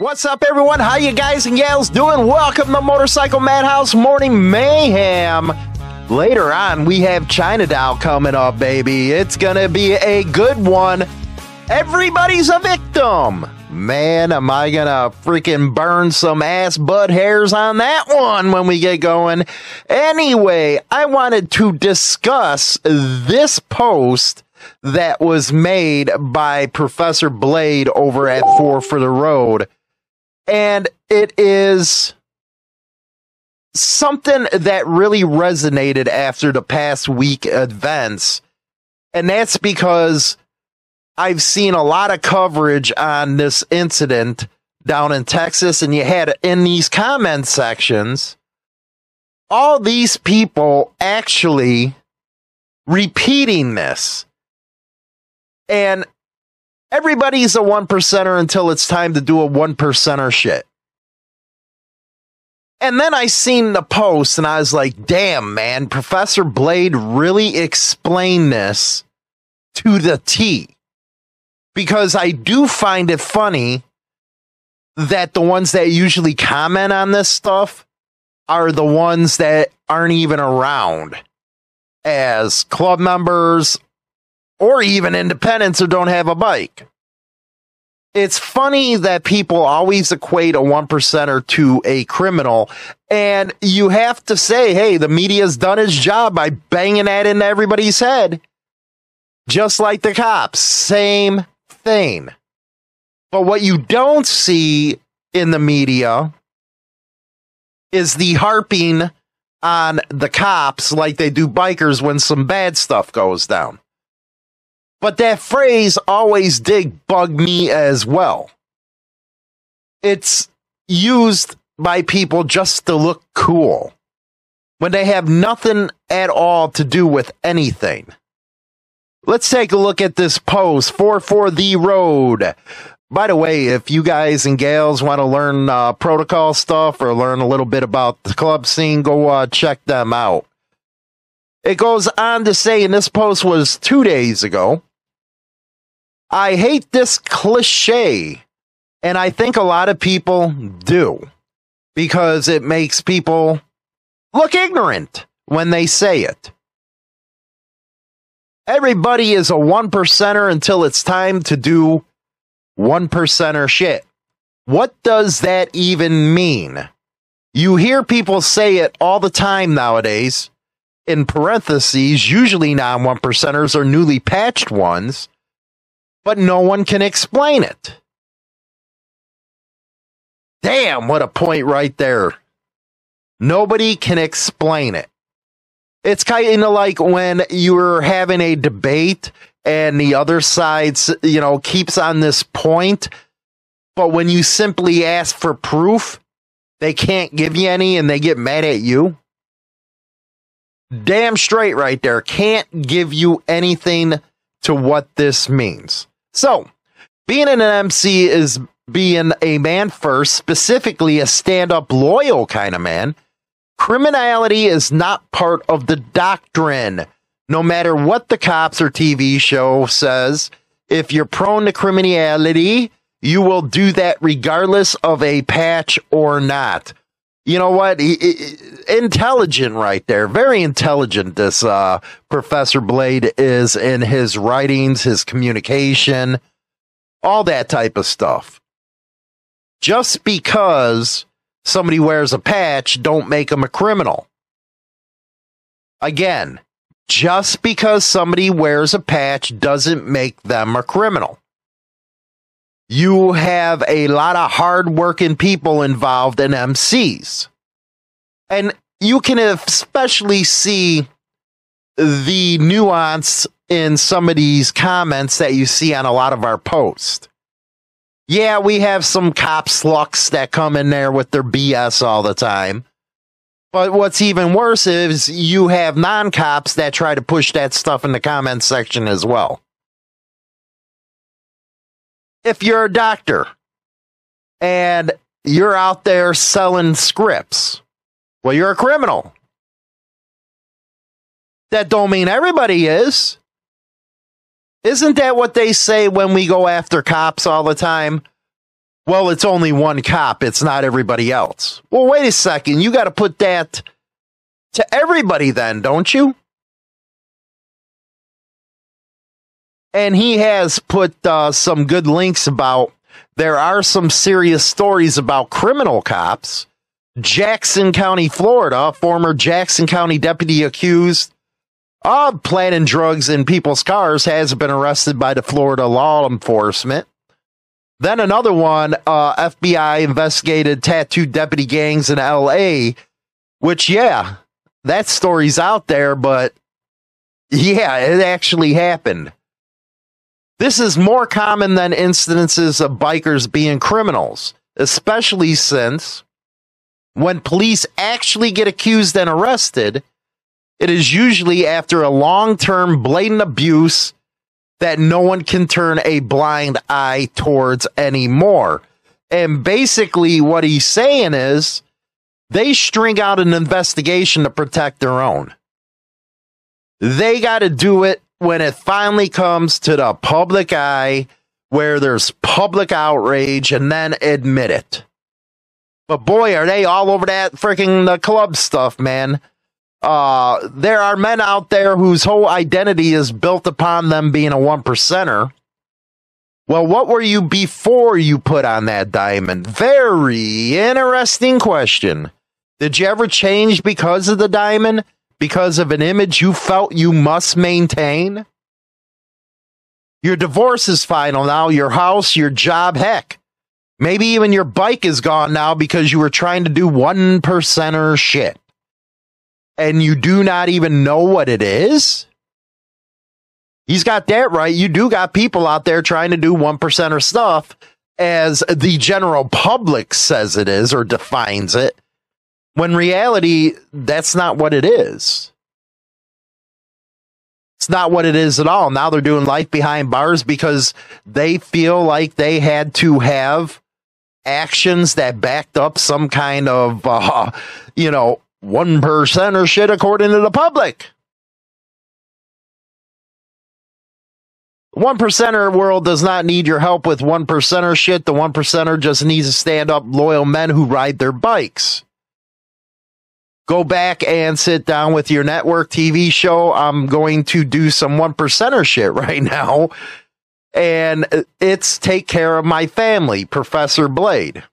What's up, everyone? How you guys and gals doing? Welcome to Motorcycle Madhouse Morning Mayhem. Later on, we have China Doll coming up, baby. It's gonna be a good one. Everybody's a victim. Man, am I gonna freaking burn some ass butt hairs on that one when we get going. Anyway, I wanted to discuss this post that was made by Professor Blade over at Four for the Road and it is something that really resonated after the past week events. And that's because I've seen a lot of coverage on this incident down in Texas, and you had in these comment sections all these people actually repeating this. And Everybody's a one percenter until it's time to do a one percenter shit. And then I seen the post and I was like, damn, man, Professor Blade really explained this to the T. Because I do find it funny that the ones that usually comment on this stuff are the ones that aren't even around as club members or even independents who don't have a bike. It's funny that people always equate a one percenter to a criminal, and you have to say, hey, the media's done its job by banging that into everybody's head. Just like the cops, same thing. But what you don't see in the media is the harping on the cops like they do bikers when some bad stuff goes down. But that phrase always did bug me as well. It's used by people just to look cool when they have nothing at all to do with anything. Let's take a look at this post Four for the Road. By the way, if you guys and gals want to learn uh, protocol stuff or learn a little bit about the club scene, go uh, check them out. It goes on to say, and this post was two days ago. I hate this cliche, and I think a lot of people do because it makes people look ignorant when they say it. Everybody is a one percenter until it's time to do one percenter shit. What does that even mean? You hear people say it all the time nowadays. In parentheses, usually non one percenters are newly patched ones but no one can explain it. Damn, what a point right there. Nobody can explain it. It's kind of like when you're having a debate and the other side, you know, keeps on this point, but when you simply ask for proof, they can't give you any and they get mad at you. Damn straight right there. Can't give you anything to what this means. So, being an MC is being a man first, specifically a stand up loyal kind of man. Criminality is not part of the doctrine. No matter what the cops or TV show says, if you're prone to criminality, you will do that regardless of a patch or not. You know what? He, he, intelligent right there. Very intelligent, this uh, Professor Blade is in his writings, his communication, all that type of stuff. Just because somebody wears a patch, don't make them a criminal. Again, just because somebody wears a patch doesn't make them a criminal. You have a lot of hardworking people involved in MCs. And you can especially see the nuance in some of these comments that you see on a lot of our posts. Yeah, we have some cop slucks that come in there with their BS all the time. But what's even worse is you have non cops that try to push that stuff in the comment section as well. If you're a doctor and you're out there selling scripts, well, you're a criminal. That don't mean everybody is. Isn't that what they say when we go after cops all the time? Well, it's only one cop, it's not everybody else. Well, wait a second. You got to put that to everybody then, don't you? And he has put uh, some good links about there are some serious stories about criminal cops. Jackson County, Florida, former Jackson County deputy accused of planting drugs in people's cars has been arrested by the Florida law enforcement. Then another one, uh, FBI investigated tattooed deputy gangs in LA, which, yeah, that story's out there, but yeah, it actually happened. This is more common than incidences of bikers being criminals, especially since when police actually get accused and arrested, it is usually after a long term blatant abuse that no one can turn a blind eye towards anymore. And basically, what he's saying is they string out an investigation to protect their own. They got to do it when it finally comes to the public eye where there's public outrage and then admit it. But boy, are they all over that freaking the club stuff, man. Uh, there are men out there whose whole identity is built upon them being a one percenter. Well, what were you before you put on that diamond? Very interesting question. Did you ever change because of the diamond? Because of an image you felt you must maintain? Your divorce is final now, your house, your job, heck. Maybe even your bike is gone now because you were trying to do one percenter shit and you do not even know what it is? He's got that right. You do got people out there trying to do one percenter stuff as the general public says it is or defines it. When reality, that's not what it is. It's not what it is at all. Now they're doing life behind bars because they feel like they had to have actions that backed up some kind of, uh, you know, one percenter shit according to the public. One percenter world does not need your help with one percenter shit. The one percenter just needs to stand up loyal men who ride their bikes. Go back and sit down with your network TV show. I'm going to do some one percenter shit right now. And uh, it's take care of my family, Professor Blade.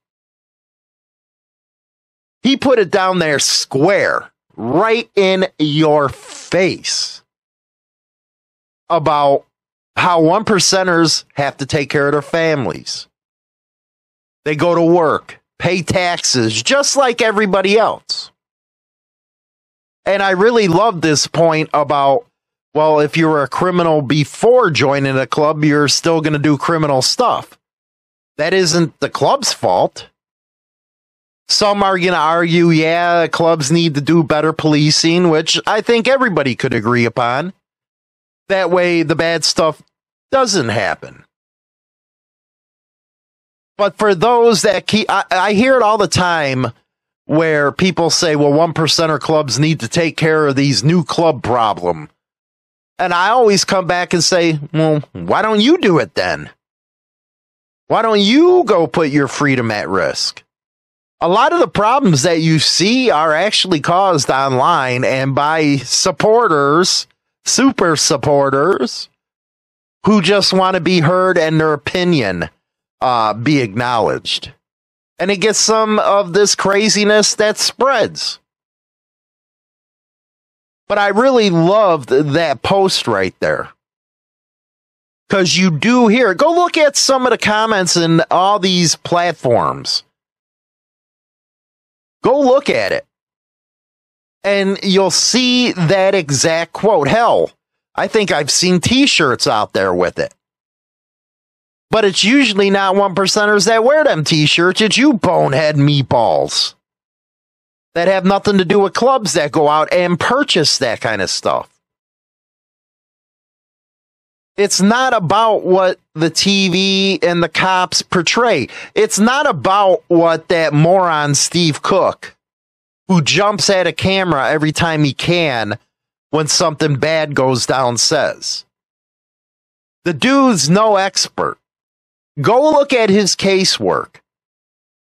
He put it down there square, right in your face about how one percenters have to take care of their families. They go to work, pay taxes, just like everybody else. And I really love this point about, well, if you were a criminal before joining a club, you're still going to do criminal stuff. That isn't the club's fault. Some are going to argue, yeah, clubs need to do better policing, which I think everybody could agree upon. That way, the bad stuff doesn't happen. But for those that keep, I, I hear it all the time where people say, well, one percenter clubs need to take care of these new club problem. And I always come back and say, well, why don't you do it then? Why don't you go put your freedom at risk? a lot of the problems that you see are actually caused online and by supporters, super supporters, who just want to be heard and their opinion uh, be acknowledged. And it gets some of this craziness that spreads. But I really loved that post right there. Because you do hear, go look at some of the comments in all these platforms Go look at it. And you'll see that exact quote. Hell, I think I've seen t shirts out there with it. But it's usually not one percenters that wear them t shirts. It's you bonehead meatballs that have nothing to do with clubs that go out and purchase that kind of stuff. It's not about what the TV and the cops portray. It's not about what that moron Steve Cook, who jumps at a camera every time he can when something bad goes down, says. The dude's no expert. Go look at his casework.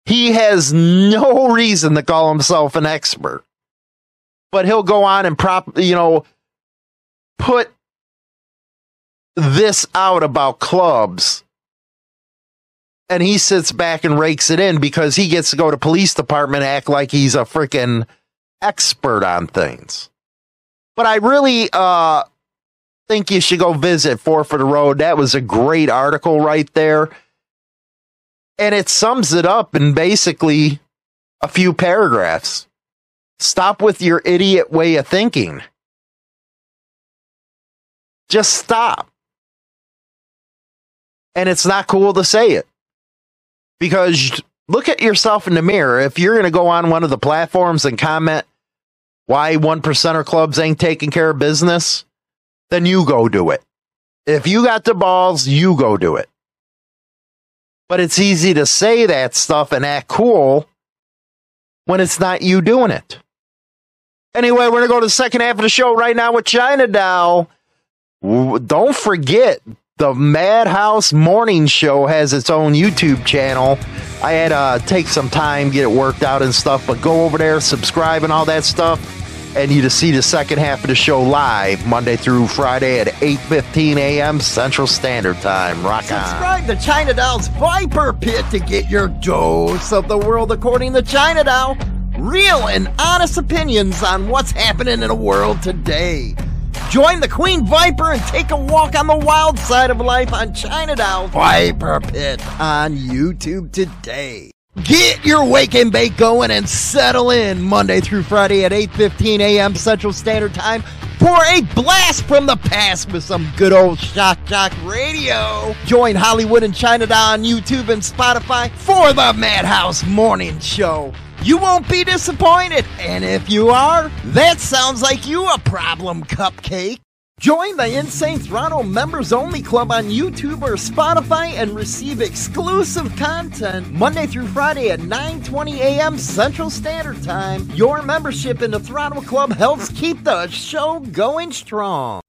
He has no reason to call himself an expert. But he'll go on and prop, you know, put this out about clubs and he sits back and rakes it in because he gets to go to police department act like he's a freaking expert on things. But I really uh think you should go visit Four for the Road. That was a great article right there. And it sums it up in basically a few paragraphs. Stop with your idiot way of thinking. Just stop. And it's not cool to say it because look at yourself in the mirror. If you're going to go on one of the platforms and comment why one percenter clubs ain't taking care of business, then you go do it. If you got the balls, you go do it. But it's easy to say that stuff and act cool when it's not you doing it. Anyway, we're going to go to the second half of the show right now with China Doll. Don't forget, the Madhouse Morning Show has its own YouTube channel. I had to uh, take some time, get it worked out and stuff, but go over there, subscribe and all that stuff, and you to see the second half of the show live Monday through Friday at 8:15 a.m. Central Standard Time. Rock on. Subscribe to China Doll's Viper Pit to get your dose of the world according to China Doll. Real and honest opinions on what's happening in the world today. Join the Queen Viper and take a walk on the wild side of life on China Doll Viper Pit on YouTube today. Get your wake and bake going and settle in Monday through Friday at 8:15 a.m. Central Standard Time for a blast from the past with some good old shock jock radio. Join Hollywood and China on YouTube and Spotify for the Madhouse Morning Show. You won't be disappointed, and if you are, that sounds like you a problem cupcake. Join the Insane Throttle Members Only Club on YouTube or Spotify and receive exclusive content Monday through Friday at 9:20 a.m. Central Standard Time. Your membership in the Throttle Club helps keep the show going strong.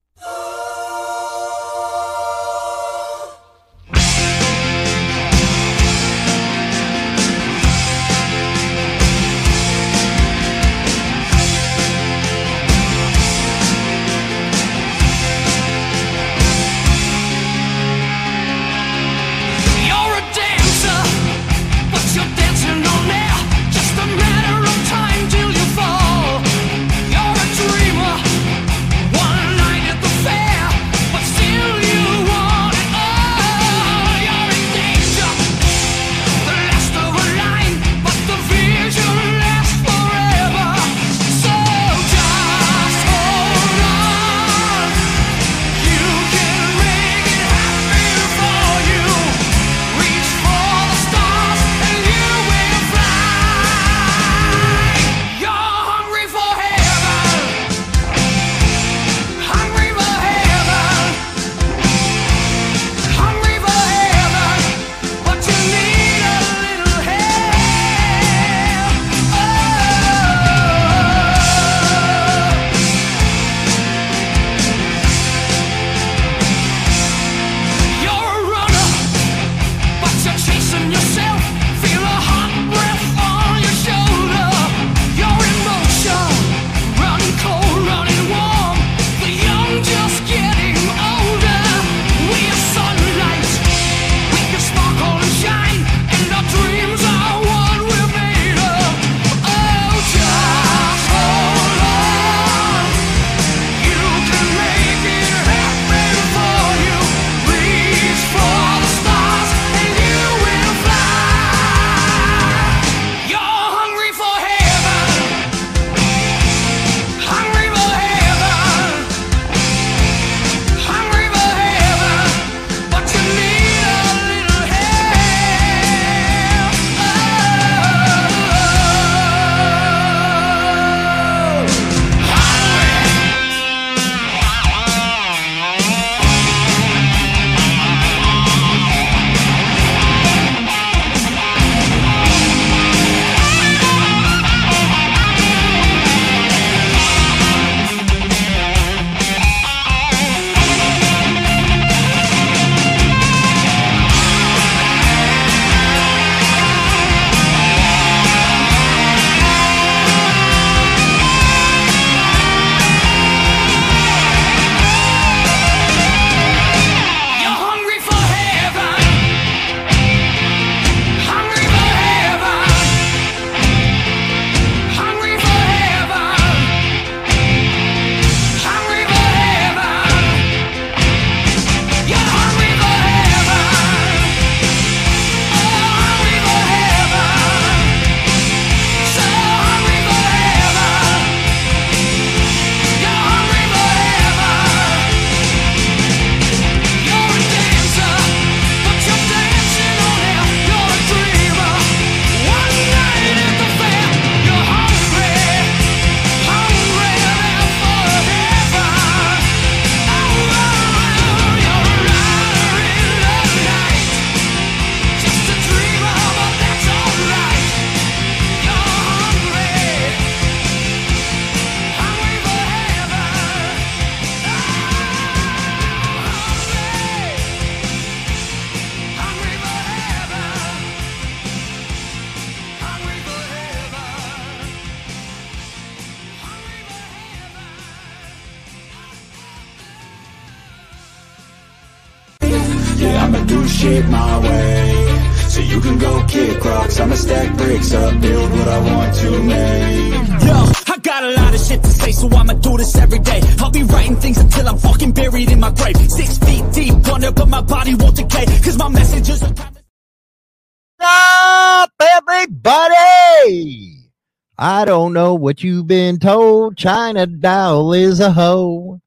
I don't know what you've been told. China Doll is a hoe.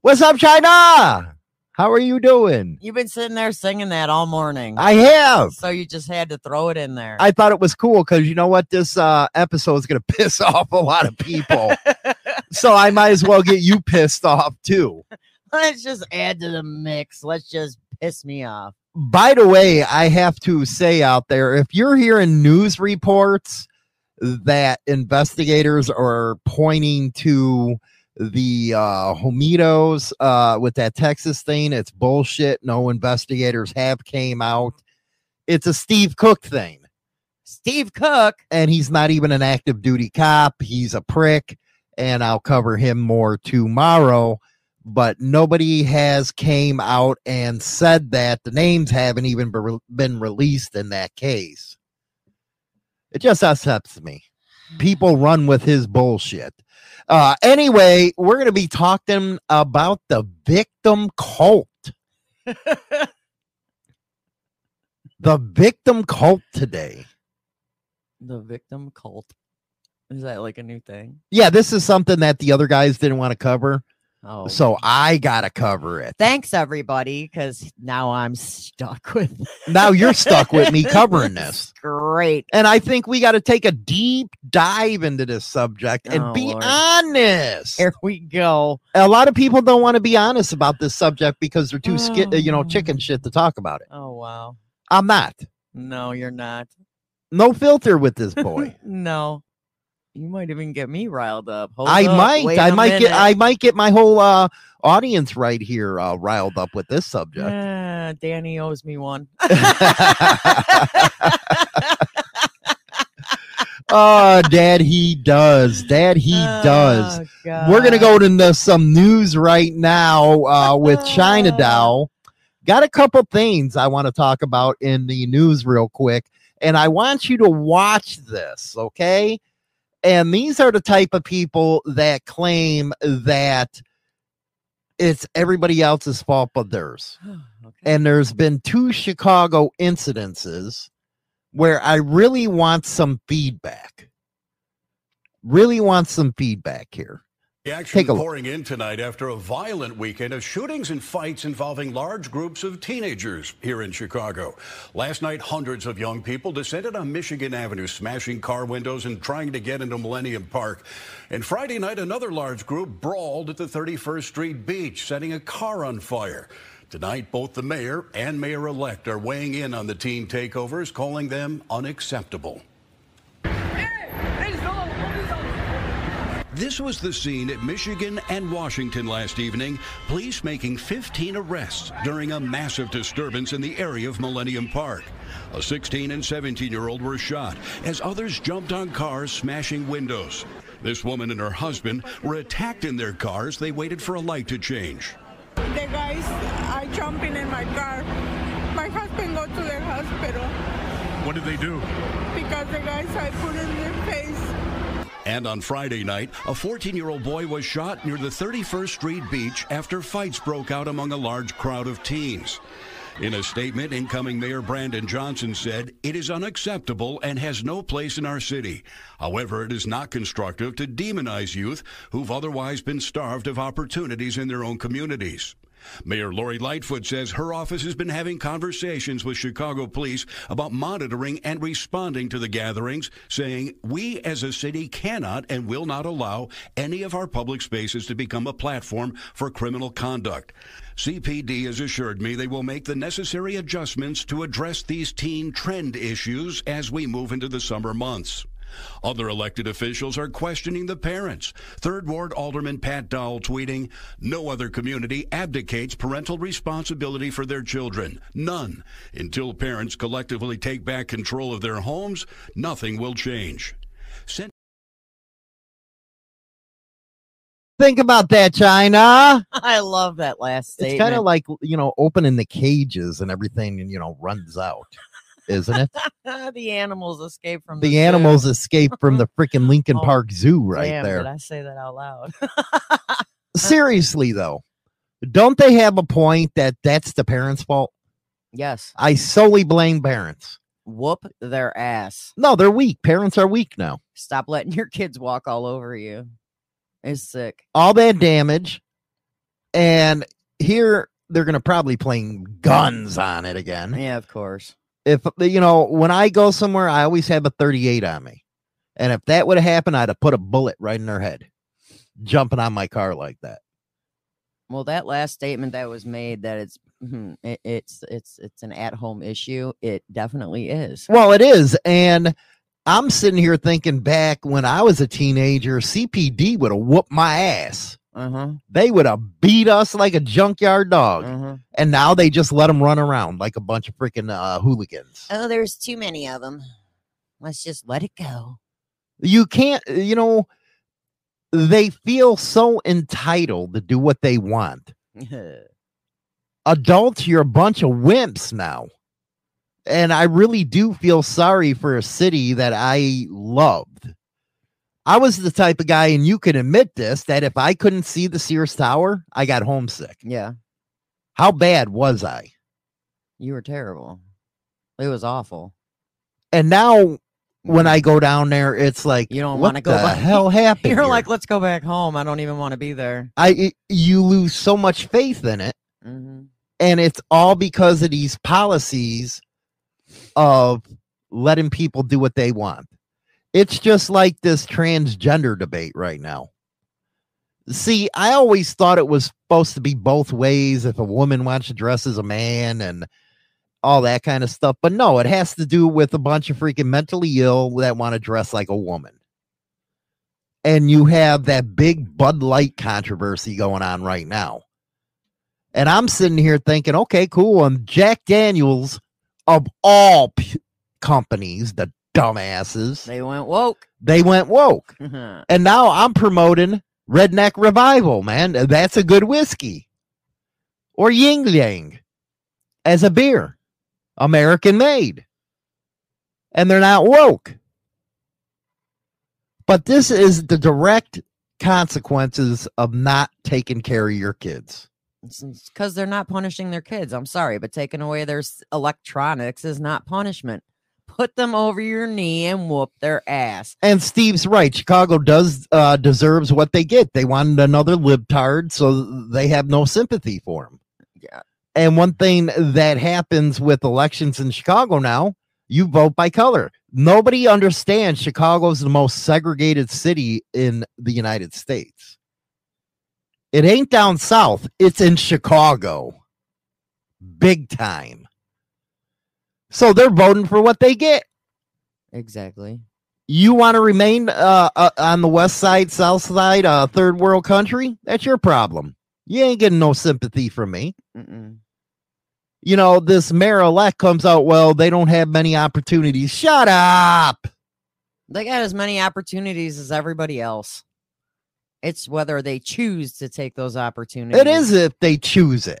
What's up, China? How are you doing? You've been sitting there singing that all morning. I have. so you just had to throw it in there. I thought it was cool because you know what? This uh, episode is going to piss off a lot of people. so I might as well get you pissed off too. Let's just add to the mix. Let's just piss me off. By the way, I have to say out there if you're hearing news reports that investigators are pointing to the uh homitos uh with that texas thing. It's bullshit. No investigators have came out. It's a steve cook thing. Steve Cook. and he's not even an active duty cop. He's a prick and i'll cover him more tomorrow. But nobody has came out and said that. The names haven't even be- been released in that case it just upsets me. People run with his bullshit. Uh anyway we're going to be talking about the victim cult. The victim cult today. The victim cult. Is that like a new thing? yeah this is something that the other guys didn't want to cover Oh. so i gotta cover it thanks everybody, because now I'm stuck with now you're stuck with me covering this Great. and i think we got to take a deep dive into this subject and Oh, be Lord. honest Here we go. a lot of people don't want to be honest about this subject because they're too scared you know Oh. chicken shit to talk about it Oh wow. i'm not No, you're not. no filter with this boy no. You might even get me riled up. Hold I up, might, I might get. I might get my whole uh audience right here uh, riled up with this subject. Ah, Danny owes me one. oh, Dad, he does. Dad, he does. Oh, We're gonna go into some news right now uh, with China Doll. Got a couple things I want to talk about in the news real quick, and I want you to watch this, okay? And these are the type of people that claim that it's everybody else's fault but theirs. okay. and there's been two Chicago incidences where I really want some feedback. Really want some feedback here. The action Take a look. pouring in tonight after a violent weekend of shootings and fights involving large groups of teenagers here in Chicago. Last night, hundreds of young people descended on Michigan Avenue, smashing car windows and trying to get into Millennium Park. And Friday night, another large group brawled at the 31st Street Beach, setting a car on fire. Tonight, both the mayor and mayor elect are weighing in on the teen takeovers, calling them unacceptable. This was the scene at Michigan and Washington last evening. Police making 15 arrests during a massive disturbance in the area of Millennium Park. A 16 and 17 year old were shot as others jumped on cars, smashing windows. This woman and her husband were attacked in their cars. They waited for a light to change. The guys are jumping in my car. My husband go to the hospital What did they do? because the guys I put in their face. And on Friday night, a 14 year old boy was shot near the 31st Street Beach after fights broke out among a large crowd of teens. In a statement, incoming Mayor Brandon Johnson said, It is unacceptable and has no place in our city. However, it is not constructive to demonize youth who've otherwise been starved of opportunities in their own communities. Mayor Lori Lightfoot says her office has been having conversations with Chicago police about monitoring and responding to the gatherings, saying, We as a city cannot and will not allow any of our public spaces to become a platform for criminal conduct. CPD has assured me they will make the necessary adjustments to address these teen trend issues as we move into the summer months. Other elected officials are questioning the parents. Third Ward Alderman Pat Dowell tweeting, No other community abdicates parental responsibility for their children. None. Until parents collectively take back control of their homes, nothing will change. Sent Think about that, China. I love that last statement. It's kind of like you know opening the cages and everything, and you know runs out, isn't it? the animals escape from the, the zoo. animals escape from the freaking Lincoln Oh, Park Zoo right Damn, there. Did I say that out loud? Seriously though, don't they have a point that that's the parents' fault? yes. I solely blame parents. Whoop their ass. No, they're weak. Parents are weak now. Stop letting your kids walk all over you. It's sick. All that damage, and here they're gonna probably playing guns on it again. Yeah, of course. If you know, when I go somewhere, I always have a 38 on me, and if that would have happened, I'd have put a bullet right in her head, jumping on my car like that. Well, that last statement that was made that it's hmm, it, it's it's it's an at-home issue. It definitely is. Well, it is. And I'm sitting here thinking back when I was a teenager, CPD would have whooped my ass. Uh huh. They would have beat us like a junkyard dog. Uh huh. And now they just let them run around like a bunch of freaking uh, hooligans. Oh, there's too many of them. Let's just let it go. You can't, you know, they feel so entitled to do what they want. adults, you're a bunch of wimps now. And I really do feel sorry for a city that I loved. I was the type of guy, and you can admit this, that if I couldn't see the Sears Tower, I got homesick. yeah, How bad was I? you were terrible. It was awful. And now when I go down there, it's like You don't wanna go the back- hell happened? You're here? like, let's go back home. I don't even want to be there. I you lose so much faith in it. hmm and it's all because of these policies of letting people do what they want. It's just like this transgender debate right now. See, I always thought it was supposed to be both ways if a woman wants to dress as a man and all that kind of stuff. But no, it has to do with a bunch of freaking mentally ill that want to dress like a woman. And you have that big Bud Light controversy going on right now. And I'm sitting here thinking, okay, cool. And Jack Daniels, of all p- companies, the dumbasses, They went woke. they went woke. yeah, And now I'm promoting Redneck Riviera, man. That's a good whiskey. Or Yuengling as a beer, American made. And they're not woke. But this is the direct consequences of not taking care of your kids. because they're not punishing their kids. I'm sorry, but taking away their electronics is not punishment. Put them over your knee and whoop their ass. And Steve's right. Chicago does uh, deserves what they get. They wanted another libtard, so they have no sympathy for him. Yeah. And one thing that happens with elections in Chicago now, you vote by color. Nobody understands Chicago's the most segregated city in the United States. It ain't down south, it's in Chicago. Big time. So they're voting for what they get Exactly. you want to remain uh, uh, on the west side, south side, uh, third world country, that's your problem. You ain't getting no sympathy from me. Mm-mm. You know, this mayor elect comes out, well, they don't have many opportunities. Shut up. They got as many opportunities as everybody else. It's whether they choose to take those opportunities. It is if they choose it.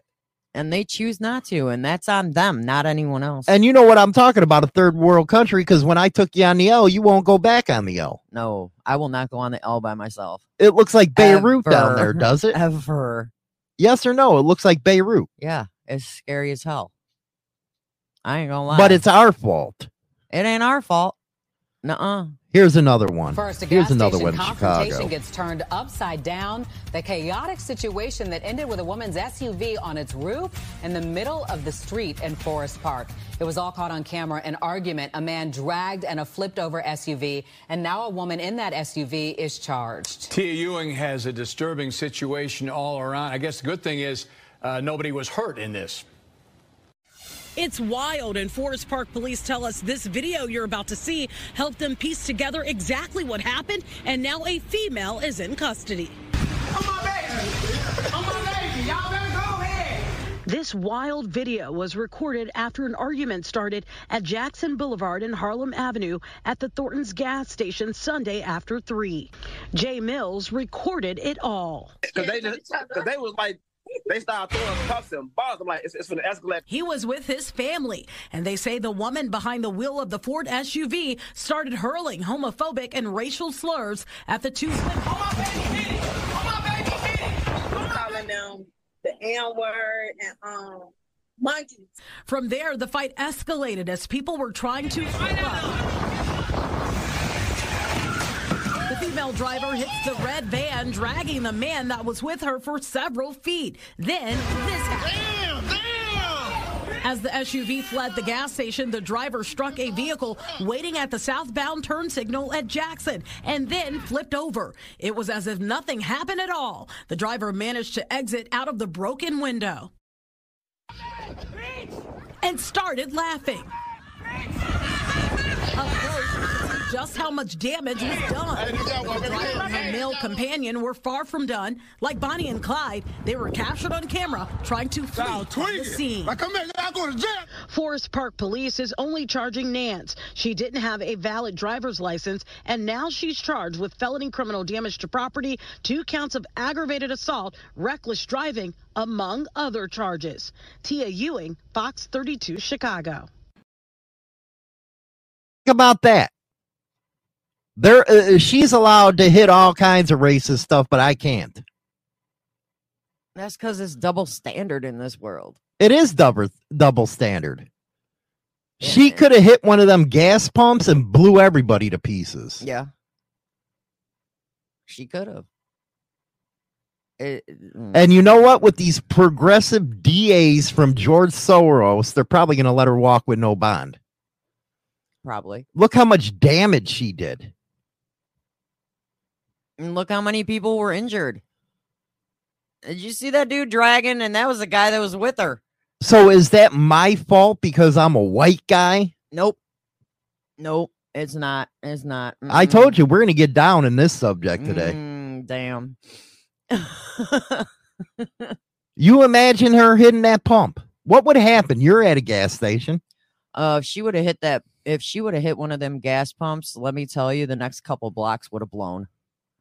And they choose not to. And that's on them, not anyone else. And you know what I'm talking about, a third world country, because when I took you on the L, you won't go back on the L. no, I will not go on the L by myself. It looks like Beirut down there, does it? Ever. Yes or no? It looks like Beirut, Yeah. It's scary as hell. I ain't gonna lie. but it's our fault. it ain't our fault. Nuh-uh. Here's another one. First, a Here's another station one in confrontation Chicago. gets turned upside down. The chaotic situation that ended with a woman's SUV on its roof in the middle of the street in Forest Park. It was all caught on camera. An argument. A man dragged and a flipped over SUV, and now a woman in that SUV is charged. Tia Ewing has a disturbing situation all around. I guess the good thing is uh, nobody was hurt in this. It's wild, and Forest Park police tell us this video you're about to see helped them piece together exactly what happened, and now a female is in custody. This wild video was recorded after an argument started at Jackson Boulevard and Harlem Avenue at the Thornton's gas station Sunday after 3. Jay Mills recorded it all. Because they just, cause they was like, they started throwing cuffs and balls. I'm like, it's, it's for the escalate. He was with his family, and they say the woman behind the wheel of the Ford SUV started hurling homophobic and racial slurs at the two women. calling them the N word and um monkeys. From there, the fight escalated as people were trying to. The female driver hits the red van, dragging the man that was with her for several feet. Then this happened. As the SUV fled the gas station, the driver struck a vehicle waiting at the southbound turn signal at Jackson and then flipped over. It was as if nothing happened at all. The driver managed to exit out of the broken window and started laughing. Up close, you can see just how much damage was done. The driver and her male companion were far from done. Like Bonnie and Clyde, they were captured on camera trying to flee from the scene. Forest Park Police is only charging Nance. She didn't have a valid driver's license, and now she's charged with felony criminal damage to property, two counts of aggravated assault, reckless driving, among other charges. Tia Ewing, Fox 32, Chicago. Think about that. There, uh, she's allowed to hit all kinds of racist stuff, but I can't. That's because it's double standard in this world. It is double double standard. She could have hit one of them gas pumps and blew everybody to pieces. Yeah. She could have. Mm. And you know what? With these progressive DAs from George Soros, they're probably going to let her walk with no bond. probably. Look how much damage she did. And look how many people were injured. Did you see that dude dragging? And that was the guy that was with her. So is that my fault because I'm a white guy? Nope. Nope. It's not. It's not. I told you we're going to get down in this subject today. Mm, damn. You imagine her hitting that pump. What would happen? You're at a gas station. Uh, if she would have hit that, if she would have hit one of them gas pumps, let me tell you, the next couple blocks would have blown.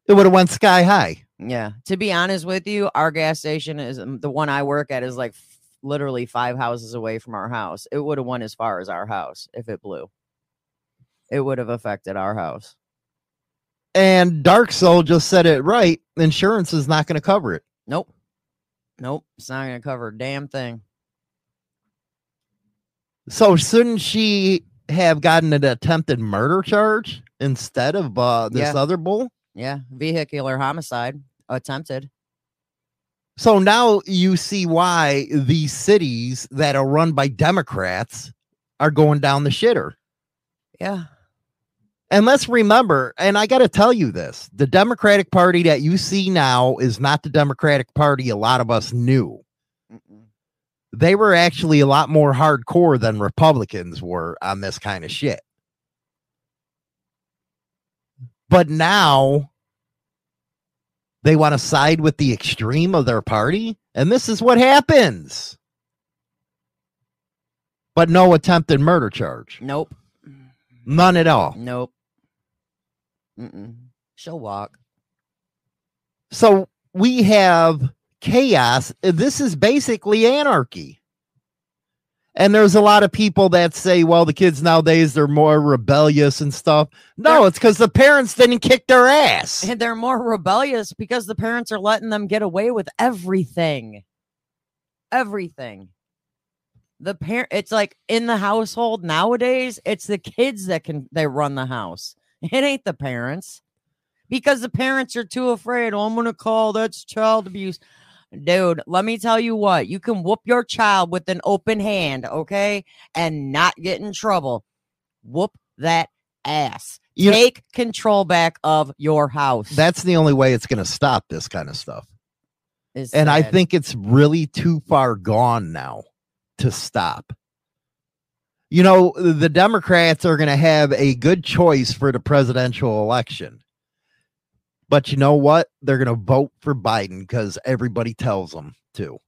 It would have went sky high. Yeah. To be honest with you, our gas station is um, the one I work at is like f- literally five houses away from our house. It would have went as far as our house if it blew. It would have affected our house. And Dark Soul just said it right. Insurance is not going to cover it. Nope. Nope. It's not going to cover a damn thing. So shouldn't she have gotten an attempted murder charge instead of uh, this Yeah. other bull? Yeah. Vehicular homicide attempted. So now you see why these cities that are run by Democrats are going down the shitter. Yeah. And let's remember, and I got to tell you this the Democratic Party that you see now is not the Democratic Party a lot of us knew. They were actually a lot more hardcore than Republicans were on this kind of shit. But now they want to side with the extreme of their party. And this is what happens. But no attempted murder charge. Nope. None at all. Nope. Mm-mm. She'll walk. So we have chaos. This is basically anarchy. And there's a lot of people that say, well, the kids nowadays, they're more rebellious and stuff. No, it's because the parents didn't kick their ass. And they're more rebellious because the parents are letting them get away with everything. Everything. The parent it's like in the household nowadays, it's the kids that can they run the house. It ain't the parents. Because the parents are too afraid. Oh, I'm gonna call that's child abuse. Dude, let me tell you what, you can whoop your child with an open hand, okay? And not get in trouble. Whoop that ass. You- Take control back of your house. That's the only way it's going to stop this kind of stuff. Is and I think it's really too far gone now to stop. You know, the Democrats are going to have a good choice for the presidential election. But you know what? They're going to vote for Biden because everybody tells them to.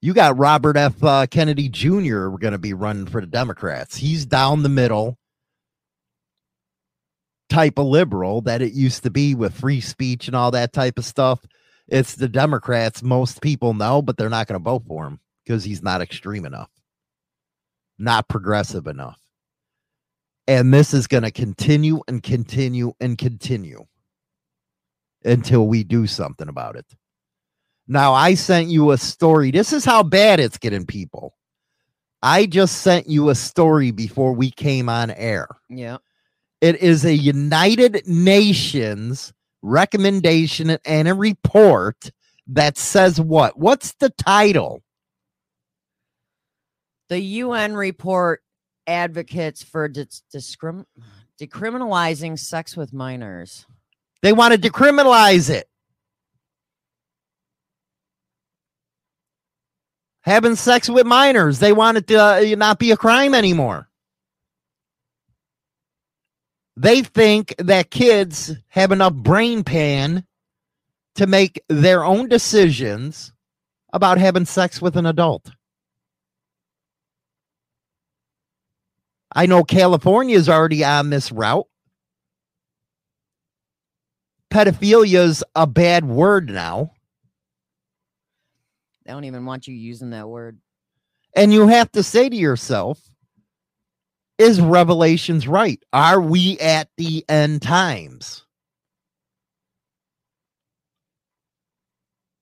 You got Robert F. Uh, Kennedy Jr. going to be running for the Democrats. He's down the middle type of liberal that it used to be with free speech and all that type of stuff. It's the Democrats most people know, but they're not going to vote for him because he's not extreme enough, not progressive enough. And this is going to continue and continue and continue until we do something about it. Now, I sent you a story. This is how bad it's getting, people. I just sent you a story before we came on air. Yeah. It is a United Nations recommendation and a report that says what? What's the title? The UN report advocates for dis- discrim- decriminalizing sex with minors. They want to decriminalize it. Having sex with minors, they want it to uh, not be a crime anymore. They think that kids have enough brain pan to make their own decisions about having sex with an adult. I know California is already on this route. Pedophilia is a bad word now. They don't even want you using that word. And you have to say to yourself, is Revelations right? Are we at the end times?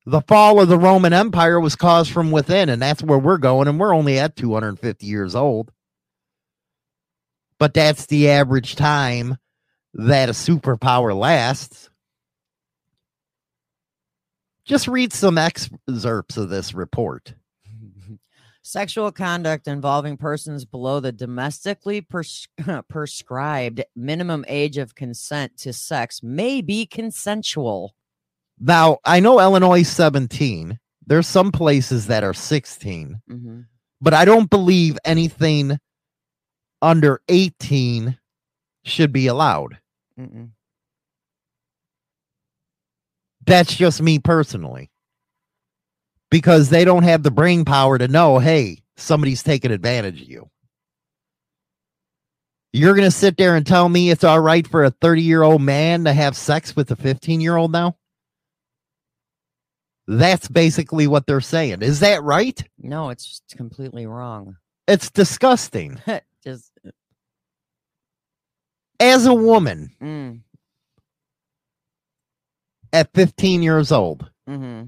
The fall of the Roman Empire was caused from within, and that's where we're going, and we're only at 250 years old. But that's the average time that a superpower lasts. Just read some excerpts of this report. Sexual conduct involving persons below the domestically pres- prescribed minimum age of consent to sex may be consensual. Now, I know Illinois is 17. There's some places that are 16, Mhm. but I don't believe anything under 18 should be allowed. Mm-mm. That's just me personally. Because they don't have the brain power to know, hey, somebody's taking advantage of you. You're going to sit there and tell me it's all right for a 30 year old man to have sex with a 15 year old now? That's basically what they're saying. Is that right? No, it's completely wrong. It's disgusting. just As a woman mm, at 15 years old, hmm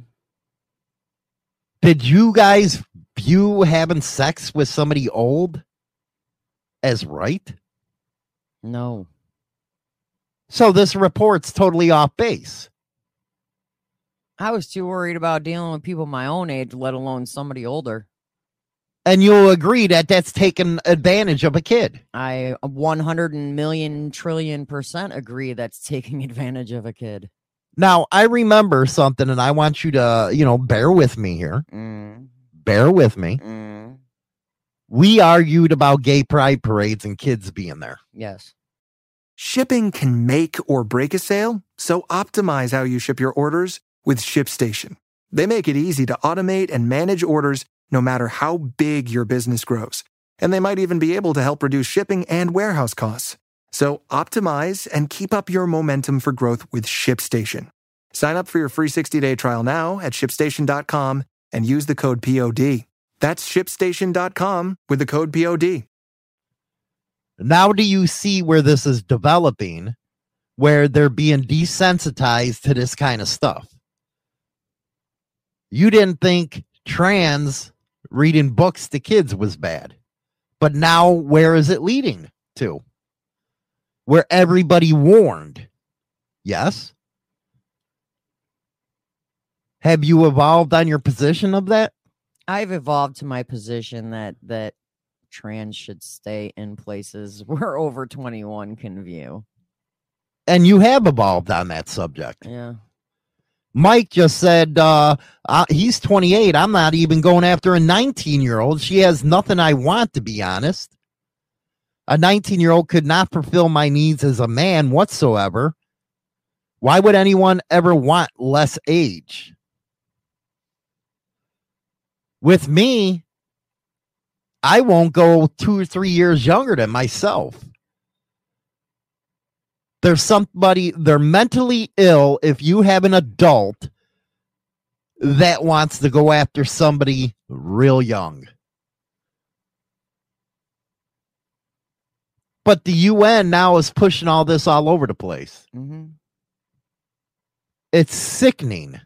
did you guys view having sex with somebody old as right? no. So this report's totally off base. I was too worried about dealing with people my own age, let alone somebody older. And you'll agree that that's taking advantage of a kid. I 100 million trillion percent agree that's taking advantage of a kid. Now, I remember something and I want you to, you know, bear with me here. Mm, Bear with me. mm, We argued about gay pride parades and kids being there. yes. Shipping can make or break a sale, so optimize how you ship your orders with ShipStation. They make it easy to automate and manage orders no matter how big your business grows. And they might even be able to help reduce shipping and warehouse costs. So optimize and keep up your momentum for growth with ShipStation. Sign up for your free 60-day trial now at shipstation.com and use the code POD. That's shipstation.com with the code POD. Now, do you see where this is developing, where they're being desensitized to this kind of stuff? You didn't think trans reading books to kids was bad, but now where is it leading to? Where everybody warned. Yes. Have you evolved on your position of that? I've evolved to my position that that trans should stay in places where over 21 can view. And you have evolved on that subject. Yeah. Mike just said uh, uh, he's 28. I'm not even going after a 19 year old. She has nothing I want, to be honest. A 19 year old could not fulfill my needs as a man whatsoever. Why would anyone ever want less age? With me, I won't go two or three years younger than myself. There's somebody, they're mentally ill if you have an adult that wants to go after somebody real young. But the UN now is pushing all this all over the place. Mhm. It's sickening.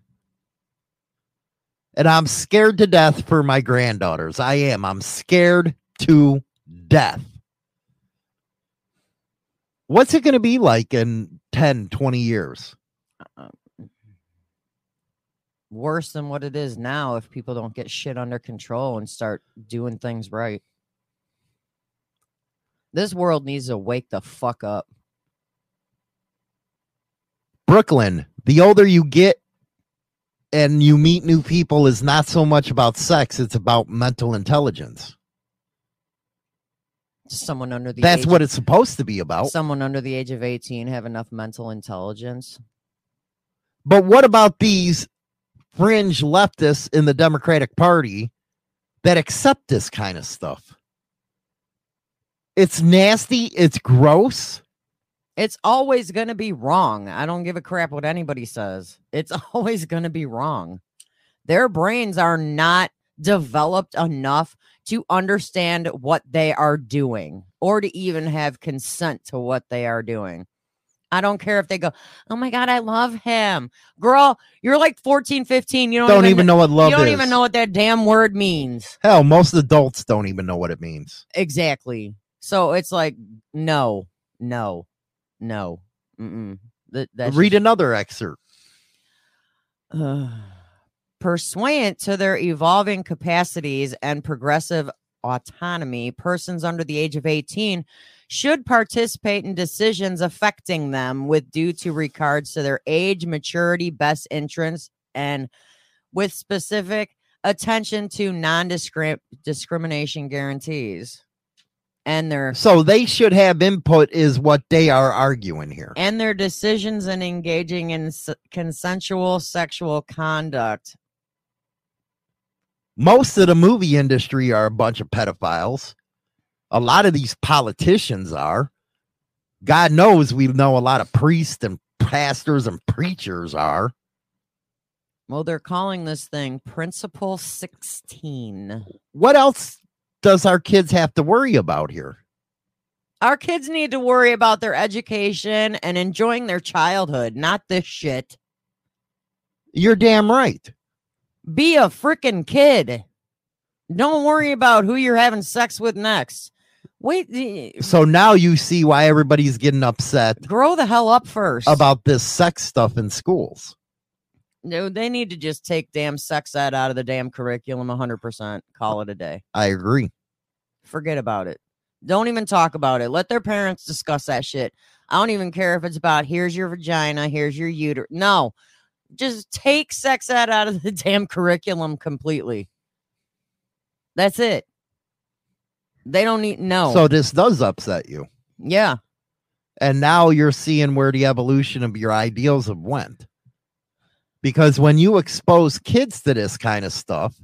And I'm scared to death for my granddaughters. I am. I'm scared to death. What's it going to be like in 10, 20 years? Worse than what it is now if people don't get shit under control and start doing things right. This world needs to wake the fuck up. Brooklyn, the older you get and you meet new people is not so much about sex, it's about mental intelligence. Someone under the That's what of- it's supposed to be about. someone under the age of 18 have enough mental intelligence. But what about these fringe leftists in the Democratic Party that accept this kind of stuff? It's nasty, it's gross. It's always going to be wrong. I don't give a crap what anybody says. It's always going to be wrong. Their brains are not developed enough to understand what they are doing or to even have consent to what they are doing. I don't care if they go, "Oh my god, I love him." Girl, you're like 14, 15, you don't, Don't even know what love You don't is. even know what that damn word means. Hell, most adults don't even know what it means. Exactly. So it's like no, no, no. Mm-mm. That, that's Read another excerpt. Uh, pursuant to their evolving capacities and progressive autonomy, persons under the age of 18 should participate in decisions affecting them with due to regards to their age, maturity, best interests, and with specific attention to non-discrimination guarantees and their So they should have input, is what they are arguing here. and their decisions in engaging in s- consensual sexual conduct Most of the movie industry are a bunch of pedophiles. A lot of these politicians are. God knows we know a lot of priests and pastors and preachers are. Well, they're calling this thing Principle 16. What else does our kids have to worry about here? Our kids need to worry about their education and enjoying their childhood, not this shit. You're damn right. Be a freaking kid. Don't worry about who you're having sex with next. Wait, the- So now you see why everybody's getting upset grow the hell up first. about this sex stuff in schools. No, they need to just take damn sex ed out of the damn curriculum 100%. Call it a day. I agree. Forget about it. Don't even talk about it. Let their parents discuss that shit. I don't even care if it's about here's your vagina, here's your uterus. No, just take sex ed out of the damn curriculum completely. That's it. They don't need no. So this does upset you. yeah, And now you're seeing where the evolution of your ideals have went. Because when you expose kids to this kind of stuff,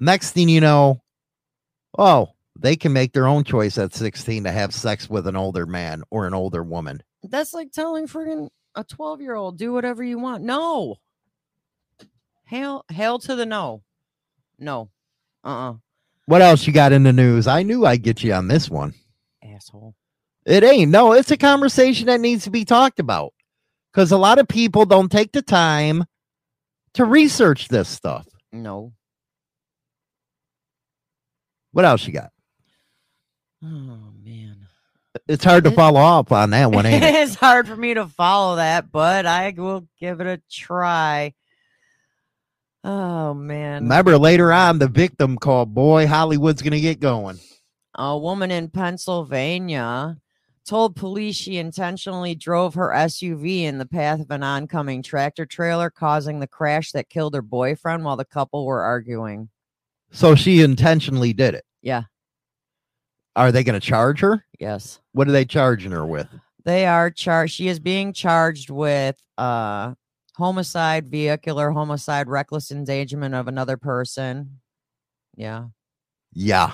next thing you know, oh, they can make their own choice at 16 to have sex with an older man or an older woman. that's like telling friggin' a 12 year old do whatever you want. No. Hail, hail to the no. No. Uh uh What else you got in the news? I knew I'd get you on this one. Asshole. It ain't. No, it's a conversation that needs to be talked about because a lot of people don't take the time to research this stuff. No. What else you got? Oh, man. It's hard to follow up on that one, ain't it? it's hard for me to follow that, but I will give it a try. Oh man. Remember later on, the victim called, Boy, Hollywood's going to get going. A woman in Pennsylvania told police she intentionally drove her SUV in the path of an oncoming tractor trailer, causing the crash that killed her boyfriend while the couple were arguing. So she intentionally did it. Yeah. Are they going to charge her? Yes. What are they charging her with? They are charged. She is being charged with uh Homicide, vehicular homicide, reckless endangerment of another person. Yeah. Yeah.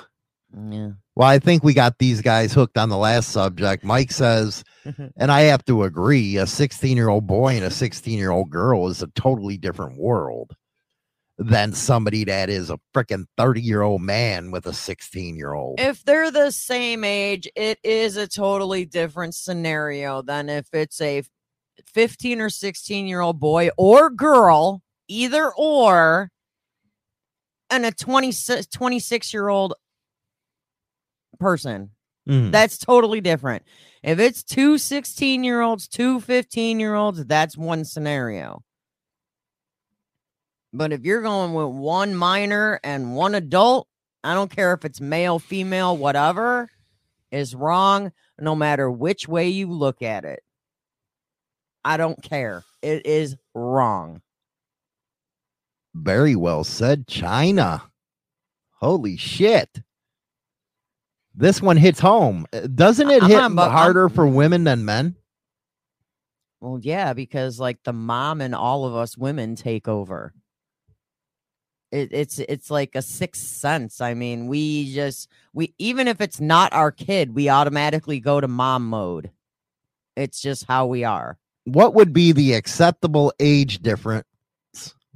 Yeah. Well, I think we got these guys hooked on the last subject. Mike says, mm-hmm. and I have to agree, a 16 year old boy and a 16 year old girl is a totally different world than somebody that is a freaking 30 year old man with a 16 year old. if they're the same age, it is a totally different scenario than if it's a 15 or 16 year old boy or girl, either or, and a 26 26 year old person. Mhm. That's totally different. If it's two 16 year olds, two 15 year olds, that's one scenario. But if you're going with one minor and one adult, I don't care if it's male, female, whatever, is wrong no matter which way you look at it. I don't care. It is wrong. Very well said, China. Holy shit. This one hits home. Uh, Doesn't it I'm hit bu- I'm- harder for women than men? Well, yeah, because like the mom and all of us women take over. It, it's it's like a sixth sense. I mean, we just we even if it's not our kid, we automatically go to mom mode. It's just how we are. What would be the acceptable age difference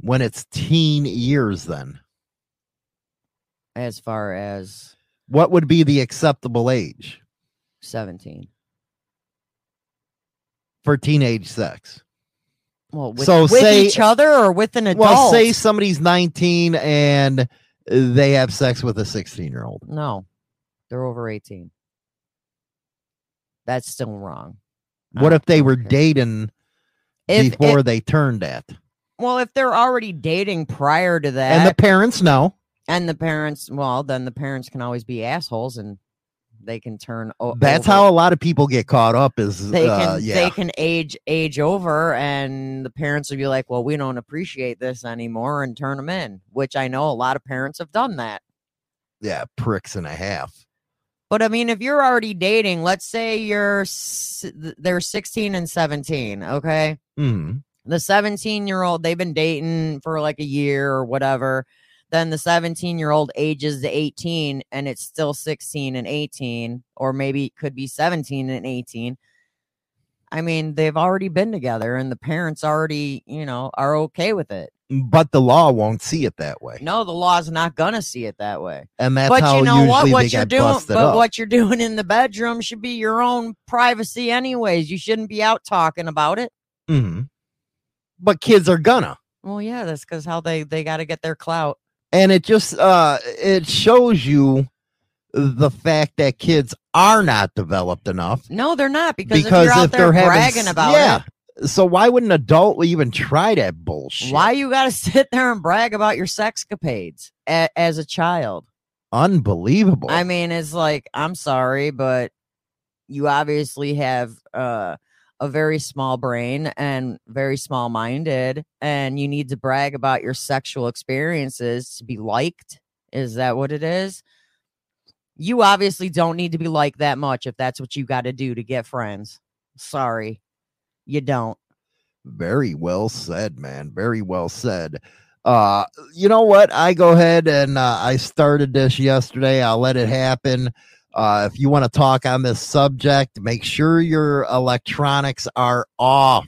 when it's teen years then? As far as What would be the acceptable age seventeen, for teenage sex? well, with, So with say- each other or with an adult. Well, say somebody's 19 and they have sex with a 16 year old. no, they're over eighteen. That's still wrong. What if they were okay. dating If- before if- they turned that? Well, if they're already dating prior to that, And the parents know. And the parents, well, then the parents can always be assholes and they can turn. O- That's over. how a lot of people get caught up is they uh, can yeah. they can age age over, and the parents will be like, "Well, we don't appreciate this anymore," and turn them in. Which I know a lot of parents have done that. yeah, pricks and a half. But I mean, if you're already dating, let's say you're they're 16 and 17, okay? Mhm. the 17 year old they've been dating for like a year or whatever then the 17 year old ages to 18 and it's still 16 and 18 or maybe it could be 17 and 18 i mean they've already been together and the parents already you know are okay with it But the law won't see it that way. no the law's not gonna see it that way And that's but how you know what what you're doing but up. what you're doing in the bedroom should be your own privacy anyways you shouldn't be out talking about it Mhm. But kids are gonna. well yeah that's because how they they got to get their clout and it just uh it shows you the fact that kids are not developed enough. No, they're not because, because if you're out if there they're having bragging s- about yeah. it, so why wouldn't an adult even try that bullshit? Why you got to sit there and brag about your sexcapades a, as a child? unbelievable. I mean, it's like I'm sorry, but you obviously have uh, a very small brain and very small minded, and you need to brag about your sexual experiences to be liked. Is that what it is? You obviously don't need to be liked that much if that's what you got to do to get friends. Sorry, you don't. very well said man very well said uh you know what i go ahead and uh, i started this yesterday i'll let it happen uh if you want to talk on this subject make sure your electronics are off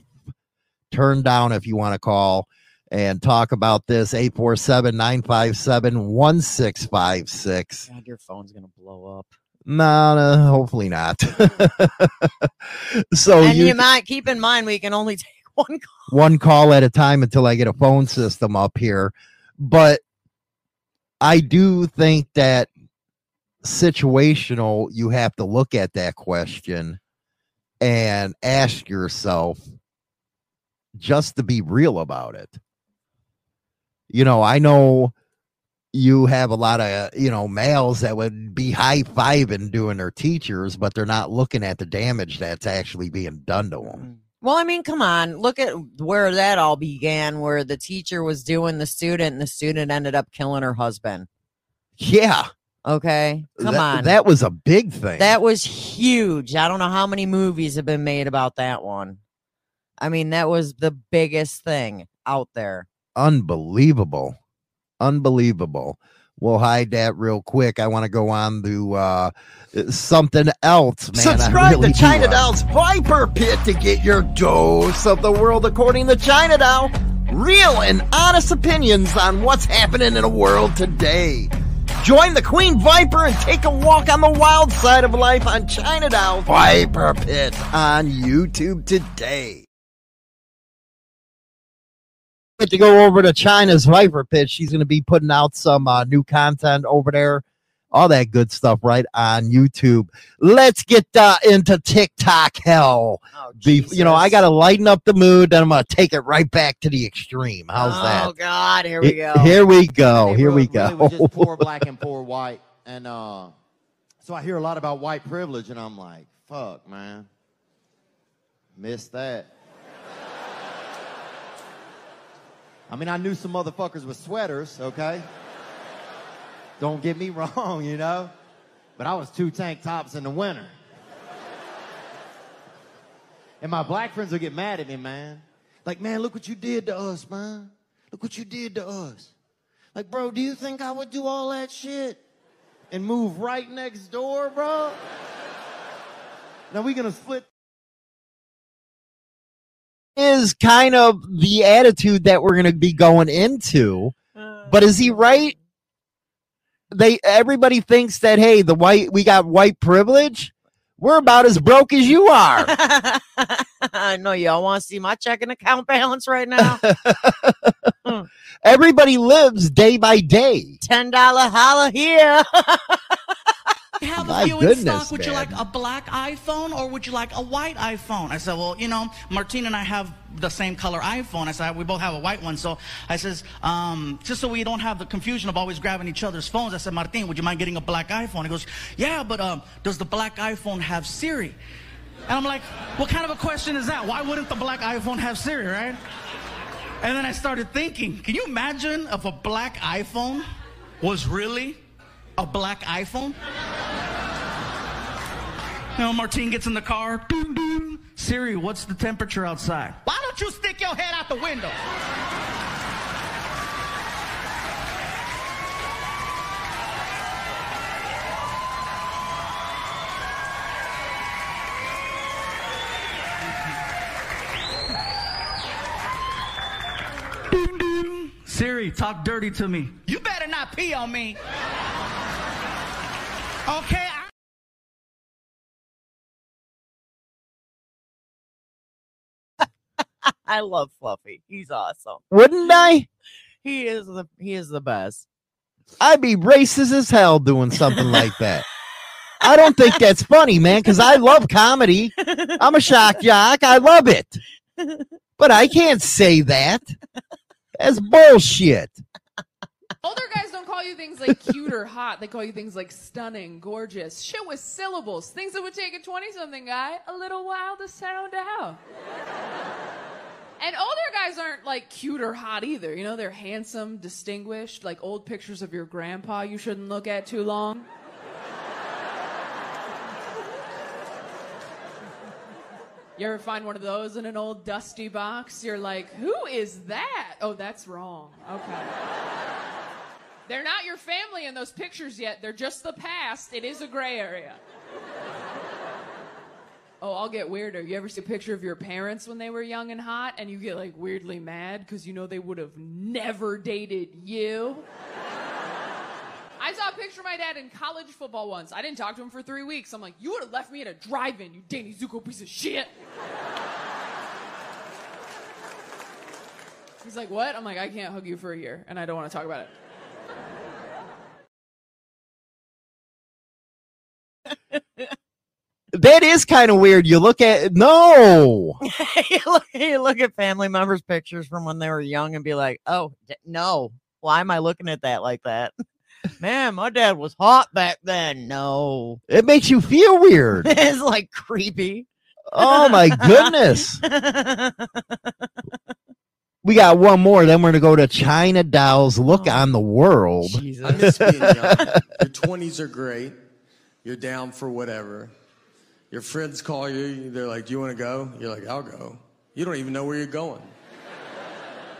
turn down if you want to call and talk about this 847-957-1656 your phone's gonna blow up. no, no hopefully not so and you, you might keep in mind we can only take one call. one call at a time until I get a phone system up here. But I do think that situational, you have to look at that question and ask yourself just to be real about it. You know, I know you have a lot of, you know, males that would be high fiving doing their teachers, but they're not looking at the damage that's actually being done to them. Mm. Well, I mean, come on, look at where that all began, where the teacher was doing the student and the student ended up killing her husband. Yeah. Okay. Come that, on. That was a big thing. That was huge. I don't know how many movies have been made about that one. I mean, that was the biggest thing out there. Unbelievable. Unbelievable. We'll hide that real quick. I want to go on to uh, something else, man. Subscribe really to do, China uh, Doll's Viper Pit to get your dose of the world according to China Doll. Real and honest opinions on what's happening in the world today. Join the Queen Viper and take a walk on the wild side of life on China Doll Viper Pit on YouTube today. to go over to China's Viper Pit. She's going to be putting out some uh, new content over there, all that good stuff right on YouTube. Let's get uh, into TikTok hell. Be- you know, I got to lighten up the mood, then I'm going to take it right back to the extreme. How's oh that? Oh, God, here we go. Here we go. Here we go. Really just poor black and poor white. And uh, so I hear a lot about white privilege, and I'm like, fuck, man. Missed that. I mean, I knew some motherfuckers with sweaters, okay? Don't get me wrong, you know? But I was two tank tops in the winter. And my black friends will get mad at me, man. Like, man, look what you did to us, man. Look what you did to us. Like, bro, do you think I would do all that shit and move right next door, bro? Now we gonna split. Is kind of the attitude that we're to be going into. But is he right? They everybody thinks that hey, the white we got white privilege. We're about as broke as you are. I know y'all want to see my checking account balance right now. Everybody lives day by day. Ten dollar holla here. have My a few in stock. Would you like a black iPhone or would you like a white iPhone? I said, well, you know, Martina and I have the same color iPhone. I said, we both have a white one. So I says, um, just so we don't have the confusion of always grabbing each other's phones, I said, Martin, would you mind getting a black iPhone? He goes, yeah, but um, does the black iPhone have Siri? And I'm like, what kind of a question is that? Why wouldn't the black iPhone have Siri, right? And then I started thinking, can you imagine if a black iPhone was really a black iPhone? You know, Martine gets in the car. Doom, doom. Siri, what's the temperature outside? Why don't you stick your head out the window? Siri, talk dirty to me. You better not pee on me. Okay, I- I love Fluffy. He's awesome. Wouldn't I? He is the he is the best. I'd be racist as hell doing something like that. I don't think that's funny, man, because I love comedy. I'm a shock jock. I love it. But I can't say that. That's bullshit. Older guys don't call you things like cute or hot. They call you things like stunning, gorgeous, shit with syllables. Things that would take a 20 something guy a little while to sound out. And older guys aren't like cute or hot either. You know, they're handsome, distinguished, like old pictures of your grandpa you shouldn't look at too long. You ever find one of those in an old dusty box? You're like, who is that? Oh, that's wrong. Okay. They're not your family in those pictures yet. They're just the past. It is a gray area. Oh, I'll get weirder. You ever see a picture of your parents when they were young and hot and you get like weirdly mad because you know they would have never dated you? I saw a picture of my dad in college football once. I didn't talk to him for three weeks. I'm like, you would have left me at a drive in, you Danny Zuko piece of shit. He's like, what? I'm like, I can't hug you for a year and I don't want to talk about it. That is kind of weird. You look at no. you, look, you look at family members' pictures from when they were young and be like, oh, d- no. Why am I looking at that like that? Man, my dad was hot back then. No. It makes you feel weird. it's like creepy. Oh my goodness. We got one more, then we're gonna go to China Doll's look oh, on the world. I miss being young. Your 20s are great. You're down for whatever. Your friends call you. They're like, "Do you want to go?" You're like, "I'll go." You don't even know where you're going.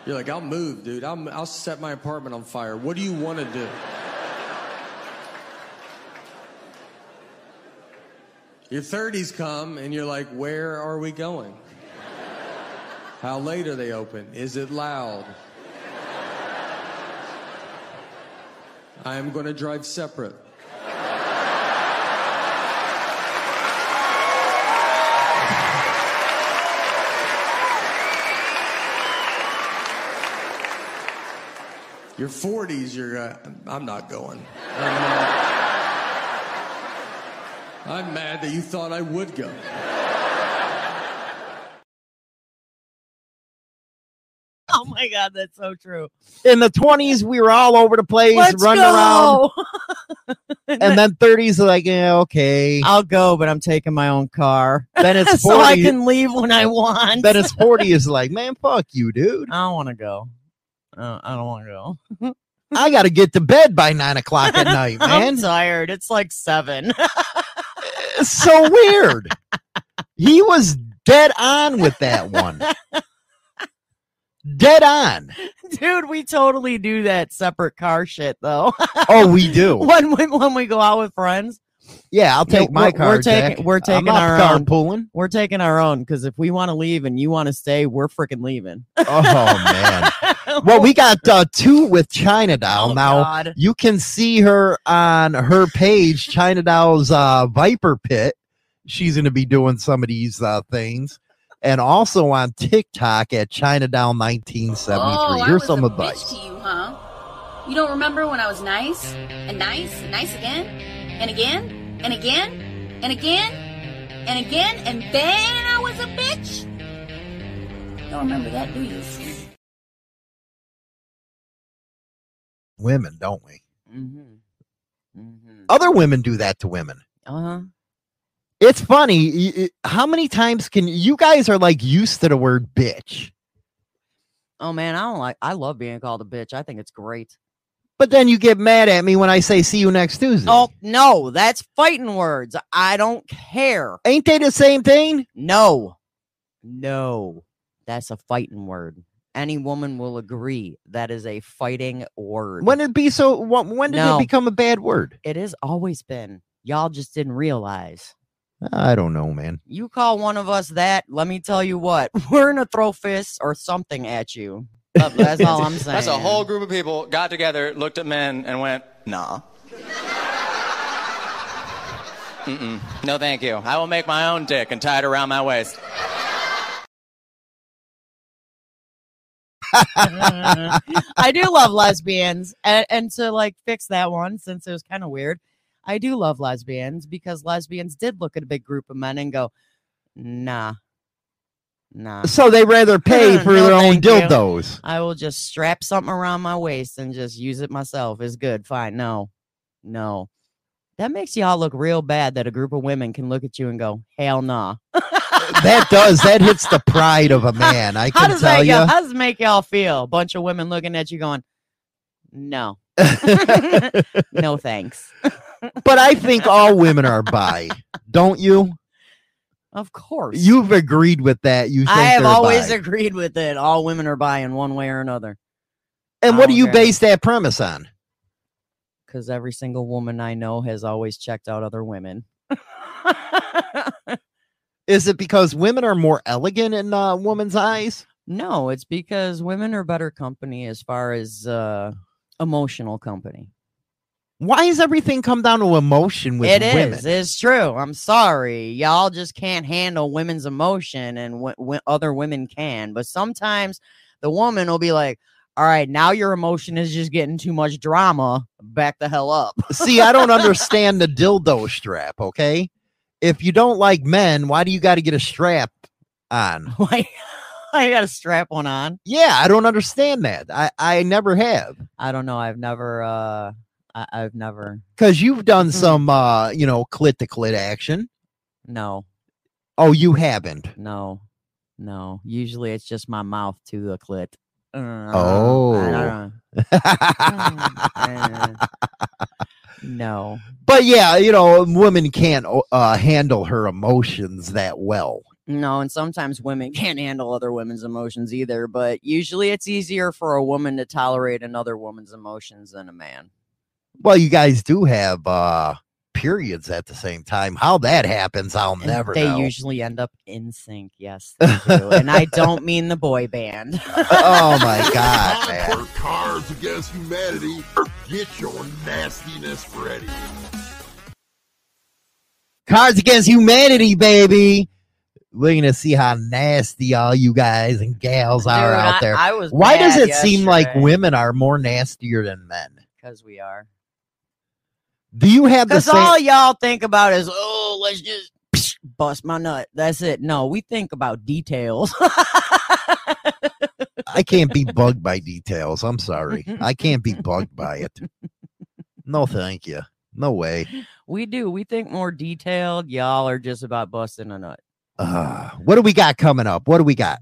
You're like, I'll move, dude. I'll, I'll set my apartment on fire. What do you want to do? Your 30s come and you're like, where are we going? How late are they open? Is it loud? I am going to drive separate. Your 40s, you're, uh, I'm not going. I'm, uh, I'm mad that you thought I would go. Oh my god, that's so true. In the 20s, we were all over the place, Let's running go. around. And then 30s like, yeah, okay. I'll go, but I'm taking my own car. Then it's 40. so I can leave when I want. then it's 40 is like, man, fuck you, dude. I don't want to go. Uh, I don't want to go. I got to get to bed by nine o'clock at night, man. I'm tired. It's like seven. It's so weird. He was dead on with that one. Dead on. Dude, we totally do that separate car shit though. Oh, we do. when we when we go out with friends. Yeah, I'll take Yeah, my we're- car. We're taking Jack. we're taking our own. carpooling. We're taking our own because if we want to leave and you want to stay, we're freaking leaving. Oh man. well, we got uh, two with China Doll. Oh, now God. you can see her on her page, China Doll's uh, Viper Pit. She's going to be doing some of these uh, things, and also on TikTok at China Doll 1973. Oh, I Here's was some a advice. bitch to you, huh? You don't remember when I was nice and nice and nice again and again and again and again and again and then I was a bitch? Don't remember that, do you? Women, don't we? Mm-hmm. Other women do that to women. Uh huh. It's funny. y- y- How many times can you guys are like used to the word bitch? Oh man, I don't like. I love being called a bitch. I think it's great. But then you get mad at me when I say see you next Tuesday. Oh no, that's fighting words. I don't care. Ain't they the same thing? No, no, that's a fighting word. Any woman will agree that is a fighting word. When did it be so? wh- When did No. it become a bad word? It has always been. Y'all just didn't realize. I don't know, man. You call one of us that, let me tell you what, we're gonna throw fists or something at you. That- That's all I'm saying. That's a whole group of people got together, looked at men, and went, nah. Mm-mm. No, thank you. I will make my own dick and tie it around my waist. I do love lesbians, and, and to like fix that one, since it was kind of weird, I do love lesbians because lesbians did look at a big group of men and go, "Nah, nah." So they rather pay for No, their own thank you. I will just strap something around my waist and just use it myself. Is good, fine. No, no, that makes y'all look real bad. That a group of women can look at you and go, "Hell nah." that does that hits the pride of a man. I How can does tell you. How does it make y'all feel? A bunch of women looking at you going, "No, no, thanks." but I think all women are bi, don't you? Of course. You've agreed with that. You I have always bi. agreed with it. All women are bi in one way or another. And what do you base that premise on? Because every single woman I know has always checked out other women. Is it because women are more elegant in a woman's eyes? No, it's because women are better company as far as uh, emotional company. Why does everything come down to emotion with It is. women? It's It's true. I'm sorry. Y'all just can't handle women's emotion, and w- w- other women can. But sometimes the woman will be like, "All right, now your emotion is just getting too much drama. Back the hell up." See, I don't understand the dildo strap, okay? If you don't like men, why do you got to get a strap on? Why I got a strap one on. Yeah, I don't understand that. I, I never have. I don't know. I've never. uh I, I've never. Because you've done Hmm. some, uh, you know, clit to clit action. No. Oh, you haven't. No. No. Usually it's just my mouth to the clit. Uh, Oh. I don't know. Uh, no. But yeah, you know, women can't uh, handle her emotions that well. No, and sometimes women can't handle other women's emotions either, but usually it's easier for a woman to tolerate another woman's emotions than a man. Well, you guys do have uh periods at the same time. How that happens, I'll And never they know. usually end up in sync. Yes, they do. and I don't mean the boy band. oh my god, man. For Cards Against Humanity, get your nastiness ready. Cards Against Humanity, baby. We're gonna see how nasty all you guys and gals are Dude, out I- there. I was Why does mad it seem like women are more nastier than men? Because we are. Do you have the Because same? all y'all think about is, oh, let's just psh, bust my nut. That's it. No, we think about details. I can't be bugged by details. I'm sorry. I can't be bugged by it. No, thank you. No way. we do. We think more detailed. Y'all are just about busting a nut. Uh, what do we got coming up? What do we got?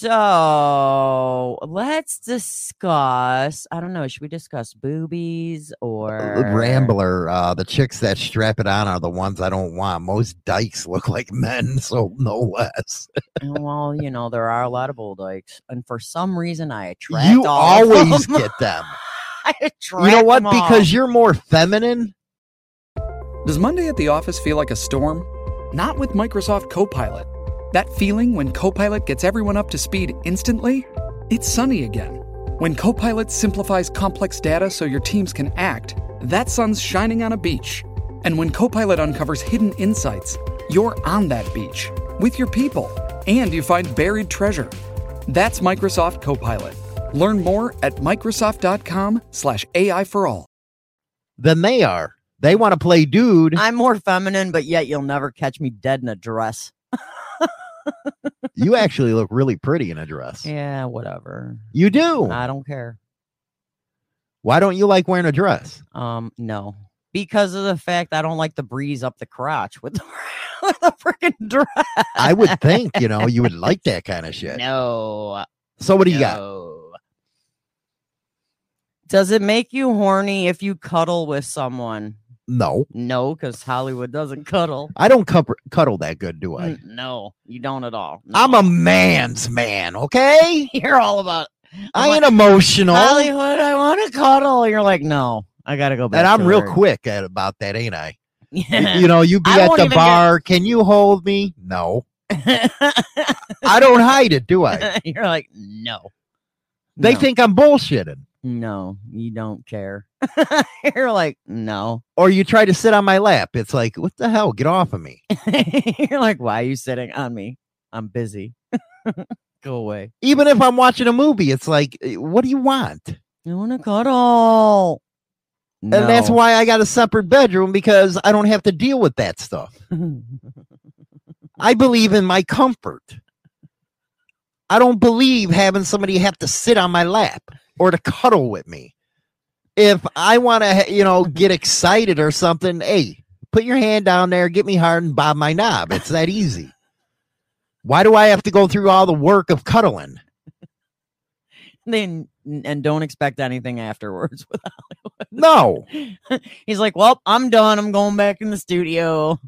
So let's discuss. I don't know. Should we discuss boobies or Rambler, uh, the chicks that strap it on are the ones I don't want. Most dykes look like men, so no less. well, you know, there are a lot of old dykes, and for some reason, I attract. You all of always them. get them. I You know what? them all. Because you're more feminine. Does Monday at the office feel like a storm? Not with Microsoft Copilot. That feeling when Copilot gets everyone up to speed instantly? It's sunny again. When Copilot simplifies complex data so your teams can act, that sun's shining on a beach. And when Copilot uncovers hidden insights, you're on that beach with your people and you find buried treasure. That's Microsoft Copilot. Learn more at Microsoft.com/slash AI for all. Than they are. They want to play dude. I'm more feminine, but yet you'll never catch me dead in a dress. You actually look really pretty in a dress. Yeah, whatever. You do. I don't care. Why don't you like wearing a dress? Um, no, because of the fact I don't like the breeze up the crotch with the, with the freaking dress. I would think, you know, you would like that kind of shit. No. So what do you got? Does it make you horny if you cuddle with someone? No. No, because Hollywood doesn't cuddle. I don't cup- cuddle that good, do I? No, you don't at all. I'm a man's man, okay? You're all about. I ain't emotional. Hollywood, I want to cuddle. You're like, no, I gotta go back. and I'm real work." quick at about that, ain't I? Yeah. You know, you be I at the even get- bar. Can you hold me? No. I don't hide it, do I? You're like, no. They No. think I'm bullshitting. No, you don't care. You're like, no. Or you try to sit on my lap. It's like, what the hell? Get off of me. You're like, why are you sitting on me? I'm busy. Go away. Even if I'm watching a movie, it's like, eh, what do you want? You want to cuddle? No. And that's why I got a separate bedroom because I don't have to deal with that stuff. I believe in my comfort. I don't believe having somebody have to sit on my lap or to cuddle with me. If I want to, you know, get excited or something, hey, put your hand down there, get me hard, and bob my knob. It's that easy. Why do I have to go through all the work of cuddling? then and don't expect anything afterwards with No. He's like, Well, I'm done. I'm going back in the studio.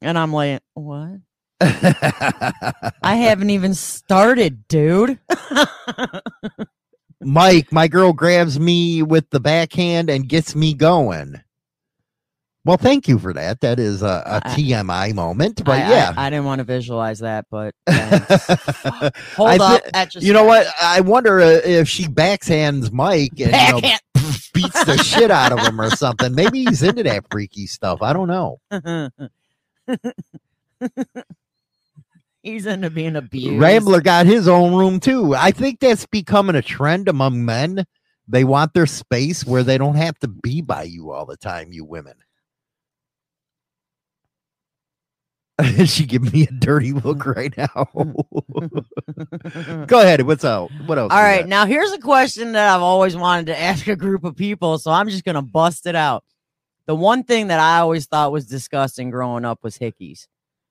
And I'm like, What? I haven't even started, dude. Mike, my girl grabs me with the backhand and gets me going. Well, thank you for that. That is a, a TMI moment, but I- I- yeah. I, didn't want to visualize that, but hold I up. just you know what? I wonder uh, if she backhands Mike and you know, beats the shit out of him or something. Maybe he's into that freaky stuff. I don't know. He's into being abused. Rambler got his own room too. I think that's becoming a trend among men. They want their space where they don't have to be by you all the time, you women. she give me a dirty look right now. Go ahead. What's up? What else? All right. got? now here's a question that I've always wanted to ask a group of people, so I'm just gonna bust it out. The one thing that I always thought was disgusting growing up was hickeys.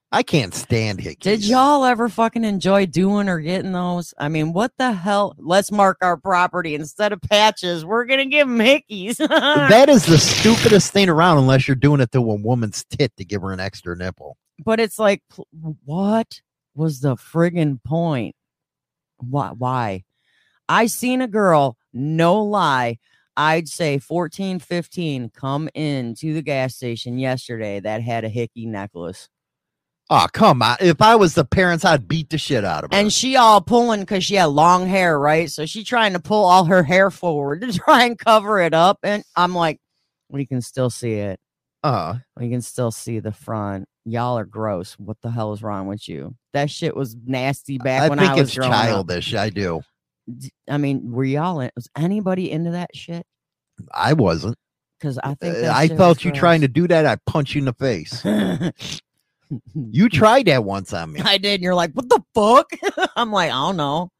I can't stand hickeys. Did y'all ever fucking enjoy doing or getting those? I mean, what the hell? Let's mark our property instead of patches. We're gonna give them hickeys. that is the stupidest thing around unless you're doing it to a woman's tit to give her an extra nipple. But it's like, what was the friggin' point? Why? Why? I seen a girl, no lie, I'd say 14, 15, come in to the gas station yesterday that had a hickey necklace. Oh, come on. If I was the parents, I'd beat the shit out of her. And she all pulling because she had long hair, right? So she trying to pull all her hair forward to try and cover it up. And I'm like, we can still see it. Uh, We can still see the front. Y'all are gross. What the hell is wrong with you? That shit was nasty back I when I was growing up. childish. I do. I mean, were y'all in, was anybody into that shit? I wasn't. Because I think Uh, I felt you gross. trying to do that. I punch you in the face. you tried that once on me. I did. And you're like, what the fuck? I'm like, I don't know.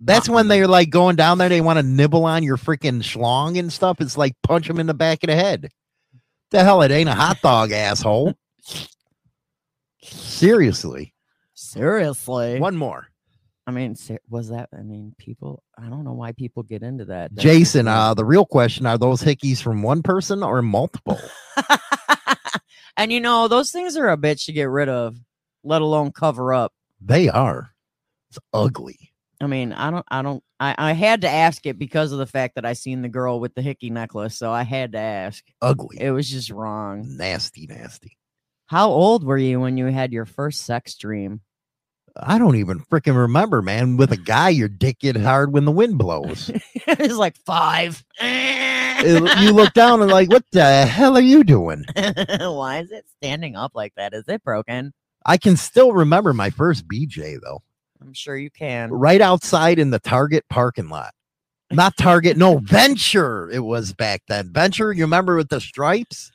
That's when they're like going down there. They want to nibble on your freaking schlong and stuff. It's like punch them in the back of the head. The hell, it ain't a hot dog, asshole. Seriously. Seriously. One more. I mean, was that? I mean, people. I don't know why people get into that. That's Jason, uh, the real question are those hickeys from one person or multiple? and you know, those things are a bitch to get rid of, let alone cover up. They are. It's ugly. I mean, I don't, I don't, I, I had to ask it because of the fact that I seen the girl with the hickey necklace, so I had to ask. Ugly. It was just wrong. Nasty, nasty. How old were you when you had your first sex dream? I don't even freaking remember, man. With a guy, your dick get hard when the wind blows. it's like five. It- you look down and like, what the hell are you doing? Why is it standing up like that? Is it broken? I can still remember my first BJ though. I'm sure you can. right outside in the Target parking lot. Not Target, no, Venture. It was back then. Venture, you remember with the stripes?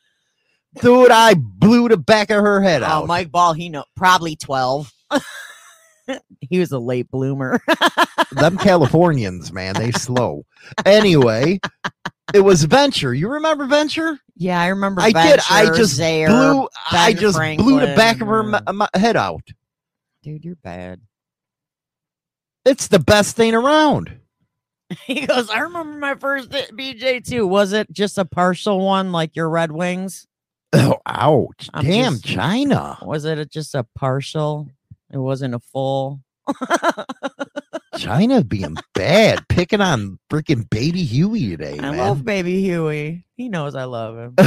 Dude, I blew the back of her head out. Oh, out. Mike Ball, he know probably 12. he was a late bloomer. Them Californians, man, they slow. Anyway, it was Venture. You remember Venture? yeah, I remember. I did. I just Zaire, blew. I Ben just blew the back of her Franklin. ma- uh, ma- head out. Dude, you're bad. It's the best thing around. He goes, I remember my first BJ too. Was it just a partial one like your Red Wings? Oh, ouch! I'm Damn, just- China. Was it just a partial? It wasn't a full. China being bad, picking on freaking baby Huey today, I man. love baby Huey. He knows I love him.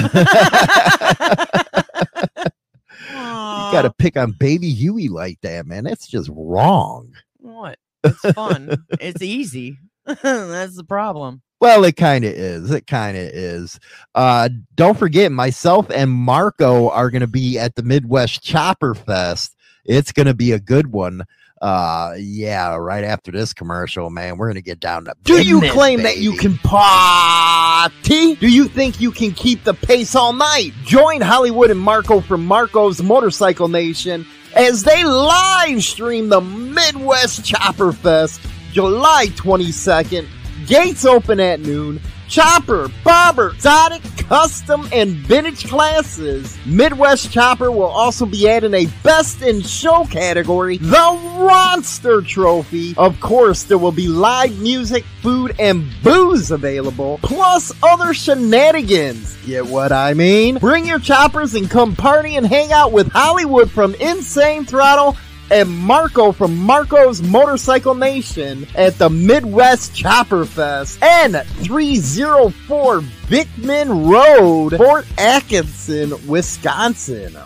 You got to pick on baby Huey like that, man. That's just wrong. What? It's fun. it's easy. That's the problem. Well, it kind of is. It kind of is. Uh, don't forget, myself and Marco are going to be at the Midwest Chopper Fest. It's going to be a good one. Uh, yeah, right after this commercial, man, we're going to get down to Do you claim that you baby. can party? Do you think you can keep the pace all night? Join Hollywood and Marco from Marco's Motorcycle Nation as they live stream the Midwest Chopper Fest July 22nd. Gates open at noon. Chopper, bobber, exotic, custom, and vintage classes. Midwest Chopper will also be adding a Best in Show category, the Ronster Trophy. Of course, there will be live music, food, and booze available, plus other shenanigans. Get what I mean? Bring your choppers and come party and hang out with Hollywood from Insane Throttle and Marco from Marco's Motorcycle Nation at the Midwest Chopper Fest and 304 Vickman Road, Fort Atkinson, Wisconsin.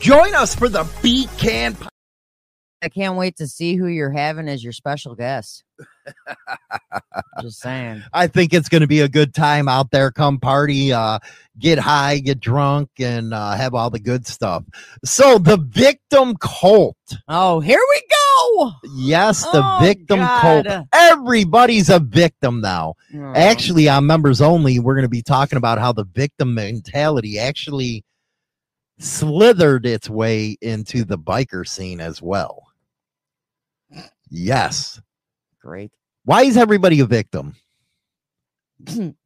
Join us for the Beat Can I can't wait to see who you're having as your special guest. Just saying. I think it's going to be a good time out there. Come party, uh, get high, get drunk, and uh, have all the good stuff. So, the victim cult. Oh, here we go. Yes, the Oh, victim God. cult. Everybody's a victim now. Oh. Actually, on members only, we're going to be talking about how the victim mentality actually slithered its way into the biker scene as well. Yes. Great. Why is everybody a victim?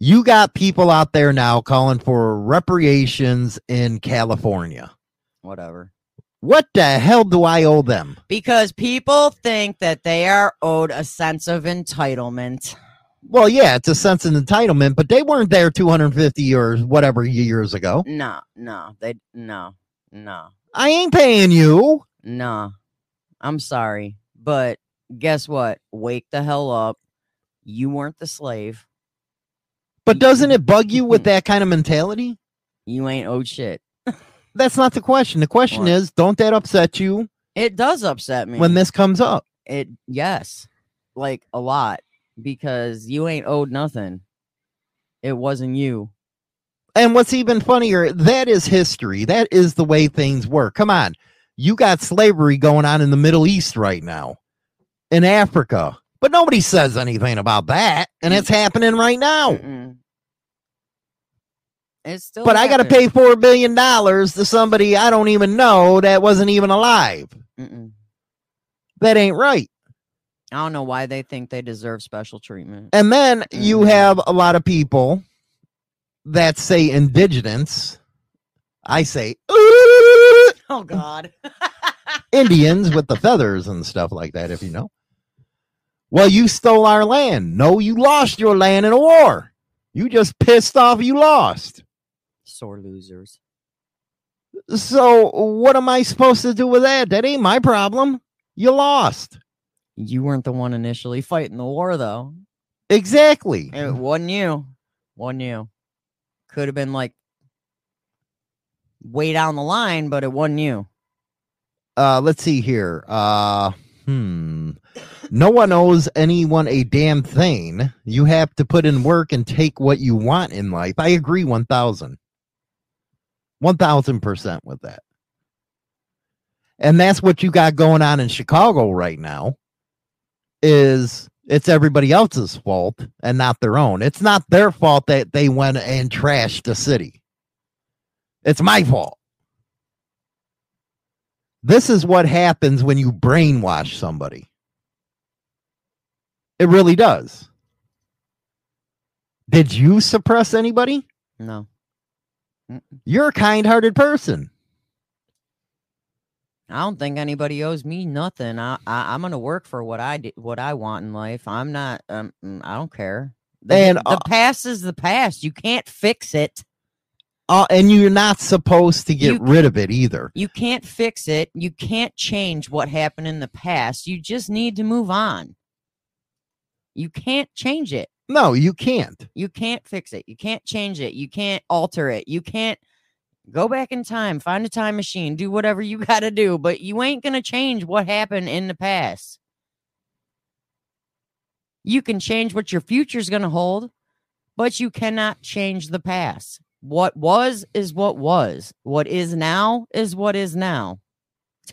you got people out there now calling for reparations in California. Whatever. What the hell do I owe them? Because people think that they are owed a sense of entitlement. Well, yeah, it's a sense of entitlement, but they weren't there 250 or whatever years ago. No, no, they no. Nah. I ain't paying you. Nah. I'm sorry. But guess what? Wake the hell up. You weren't the slave. But doesn't it bug you with that kind of mentality? You ain't owed shit. That's not the question. The question What? is, don't that upset you It does upset me. when this comes up? it yes. Like a lot. Because you ain't owed nothing. It wasn't you. And what's even funnier, that is history. That is the way things work. Come on. You got slavery going on in the Middle East right now, in Africa. But nobody says anything about that. And it's happening right now. Mm-mm. It's still But I got to pay $4 billion to somebody I don't even know that wasn't even alive. Mm-mm. That ain't right. I don't know why they think they deserve special treatment. And then you have a lot of people that say indigenous. I say Oh God. Indians with the feathers and stuff like that, if you know. Well, you stole our land. No, you lost your land in a war. You just pissed off you lost. Sore losers. So, what am I supposed to do with that? That ain't my problem. You lost. You weren't the one initially fighting the war, though. Exactly. It wasn't you. Wasn't you. Could have been like way down the line, but it wasn't you. Uh, let's see here. Uh, hmm. No one owes anyone a damn thing. You have to put in work and take what you want in life. I agree 1000. 1000% with that. And that's what you got going on in Chicago right now is it's everybody else's fault and not their own. It's not their fault that they went and trashed the city. It's my fault. This is what happens when you brainwash somebody. It really does. Did you suppress anybody? No. You're a kind hearted person. I don't think anybody owes me nothing. I, I I'm gonna work for what I did, what I want in life. I'm not. Um, mm, I don't care. The, And, the uh, past is the past. You can't fix it. Uh, and you're not supposed to get You- rid of it either. You can't fix it. You can't change what happened in the past. You just need to move on. You can't change it. No, you can't. You can't fix it. You can't change it. You can't alter it. You can't go back in time, find a time machine, do whatever you got to do, but you ain't going to change what happened in the past. You can change what your future's going to hold, but you cannot change the past. What was is what was. What is now is what is now.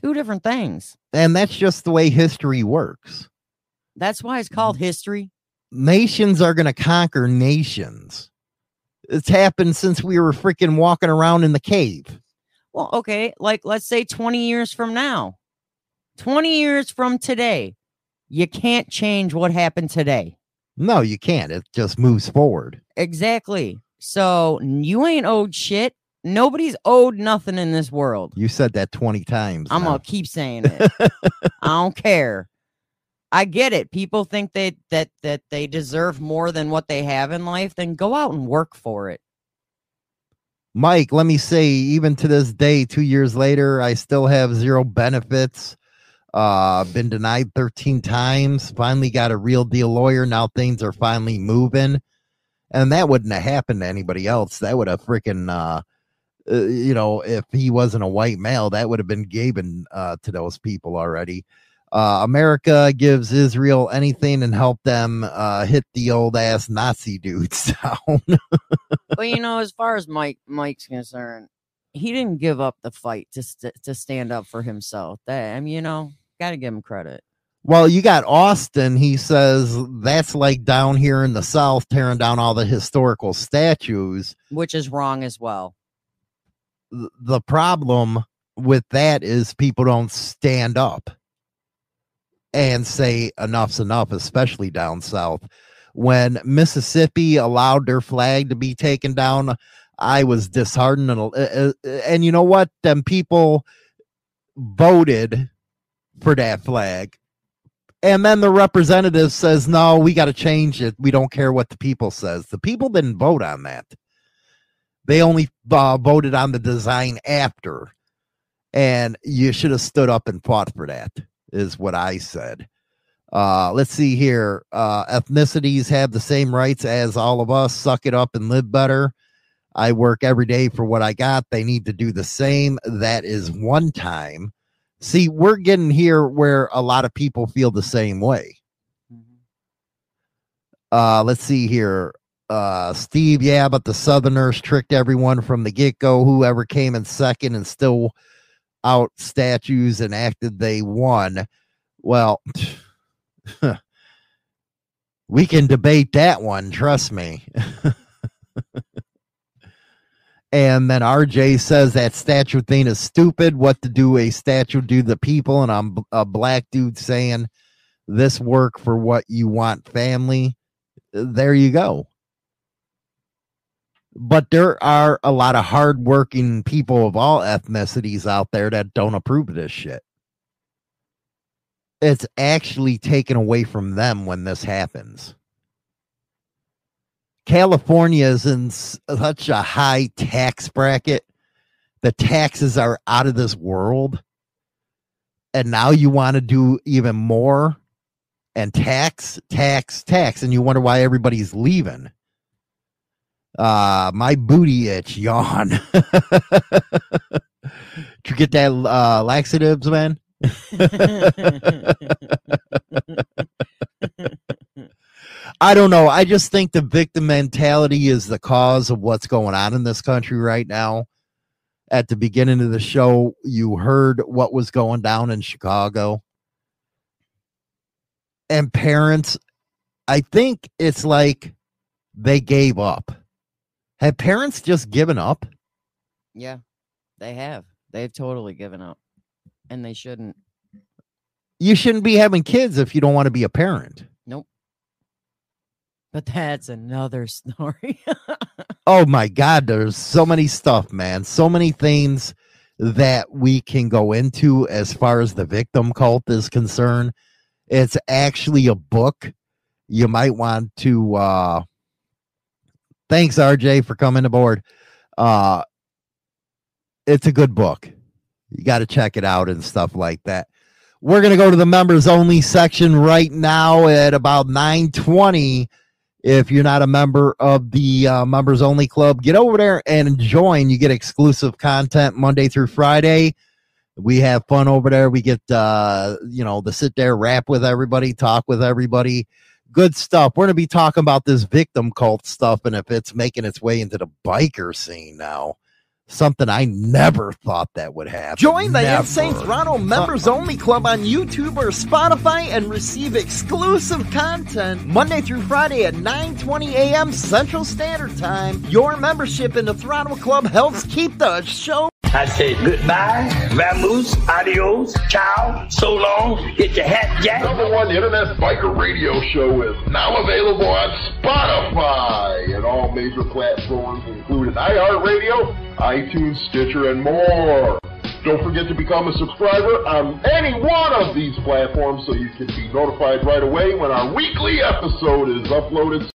Two different things. And that's just the way history works. That's why it's called mm. history. Nations are going to conquer nations. It's happened since we were freaking walking around in the cave. Well, okay, like let's say 20 years from now, 20 years from today, you can't change what happened today. No, you can't. It just moves forward. Exactly. So you ain't owed shit. Nobody's owed nothing in this world. You said that 20 times. I'm going to keep saying it. I don't care. I get it. People think they that that they deserve more than what they have in life. Then go out and work for it. Mike, let me say, even to this day, two years later, I still have zero benefits. Uh, been denied 13 times. Finally got a real deal lawyer. Now things are finally moving. And that wouldn't have happened to anybody else. That would have freaking, uh, uh, you know, if he wasn't a white male, that would have been given uh, to those people already. Uh, America gives Israel anything and help them uh, hit the old ass Nazi dudes down. but you know, as far as Mike Mike's concerned, he didn't give up the fight to st- to stand up for himself. That I mean, you know, got to give him credit. Well, you got Austin. He says that's like down here in the South, tearing down all the historical statues. which is wrong as well. The problem with that is people don't stand up and say enough's enough, especially down south. When Mississippi allowed their flag to be taken down, I was disheartened. And, uh, uh, and you know what? Them people voted for that flag. And then the representative says, no, we got to change it. We don't care what the people says. The people didn't vote on that. They only uh, voted on the design after. And you should have stood up and fought for that, is what I said. Uh, let's see here. Uh, ethnicities have the same rights as all of us. Suck it up and live better. I work every day for what I got. They need to do the same. That is one time. See, we're getting here where a lot of people feel the same way. Uh, let's see here. Uh, Steve, yeah, but the Southerners tricked everyone from the get go. Whoever came in second and still out statues and acted they won. Well, we can debate that one. Trust me. And then RJ says that statue thing is stupid. What to do a statue do the people? And I'm a black dude saying this work for what you want family. There you go. But there are a lot of hardworking people of all ethnicities out there that don't approve of this shit. It's actually taken away from them when this happens. California is in such a high tax bracket. The taxes are out of this world. And now you want to do even more and tax, tax, tax. And you wonder why everybody's leaving. Uh, my booty itch, yawn. Did you get that uh, laxatives, man? I don't know. I just think the victim mentality is the cause of what's going on in this country right now. At the beginning of the show, you heard what was going down in Chicago. And parents, I think it's like they gave up. Have parents just given up? Yeah, they have. They've totally given up. And they shouldn't. You shouldn't be having kids if you don't want to be a parent. Nope. But that's another story. oh my god there's so many stuff man so many things that we can go into as far as the victim cult is concerned it's actually a book you might want to uh thanks rj for coming aboard uh it's a good book you got to check it out and stuff like that we're going to go to the members only section right now at about 920 if you're not a member of the uh, members only club, get over there and join. You get exclusive content Monday through Friday. We have fun over there. We get, uh, you know, the sit there, rap with everybody, talk with everybody. Good stuff. We're going to be talking about this victim cult stuff and if it's making its way into the biker scene now something I never thought that would happen. Join the Never. Insane Throttle Members Only Club on YouTube or Spotify and receive exclusive content Monday through Friday at 9:20 a.m. Central Standard Time. Your membership in the Throttle Club helps keep the show. I say goodbye, vamoose, adios, ciao, so long, get your hat jack. Number one internet biker radio show is now available on Spotify and all major platforms, including iHeartRadio, iTunes, Stitcher, and more. Don't forget to become a subscriber on any one of these platforms so you can be notified right away when our weekly episode is uploaded.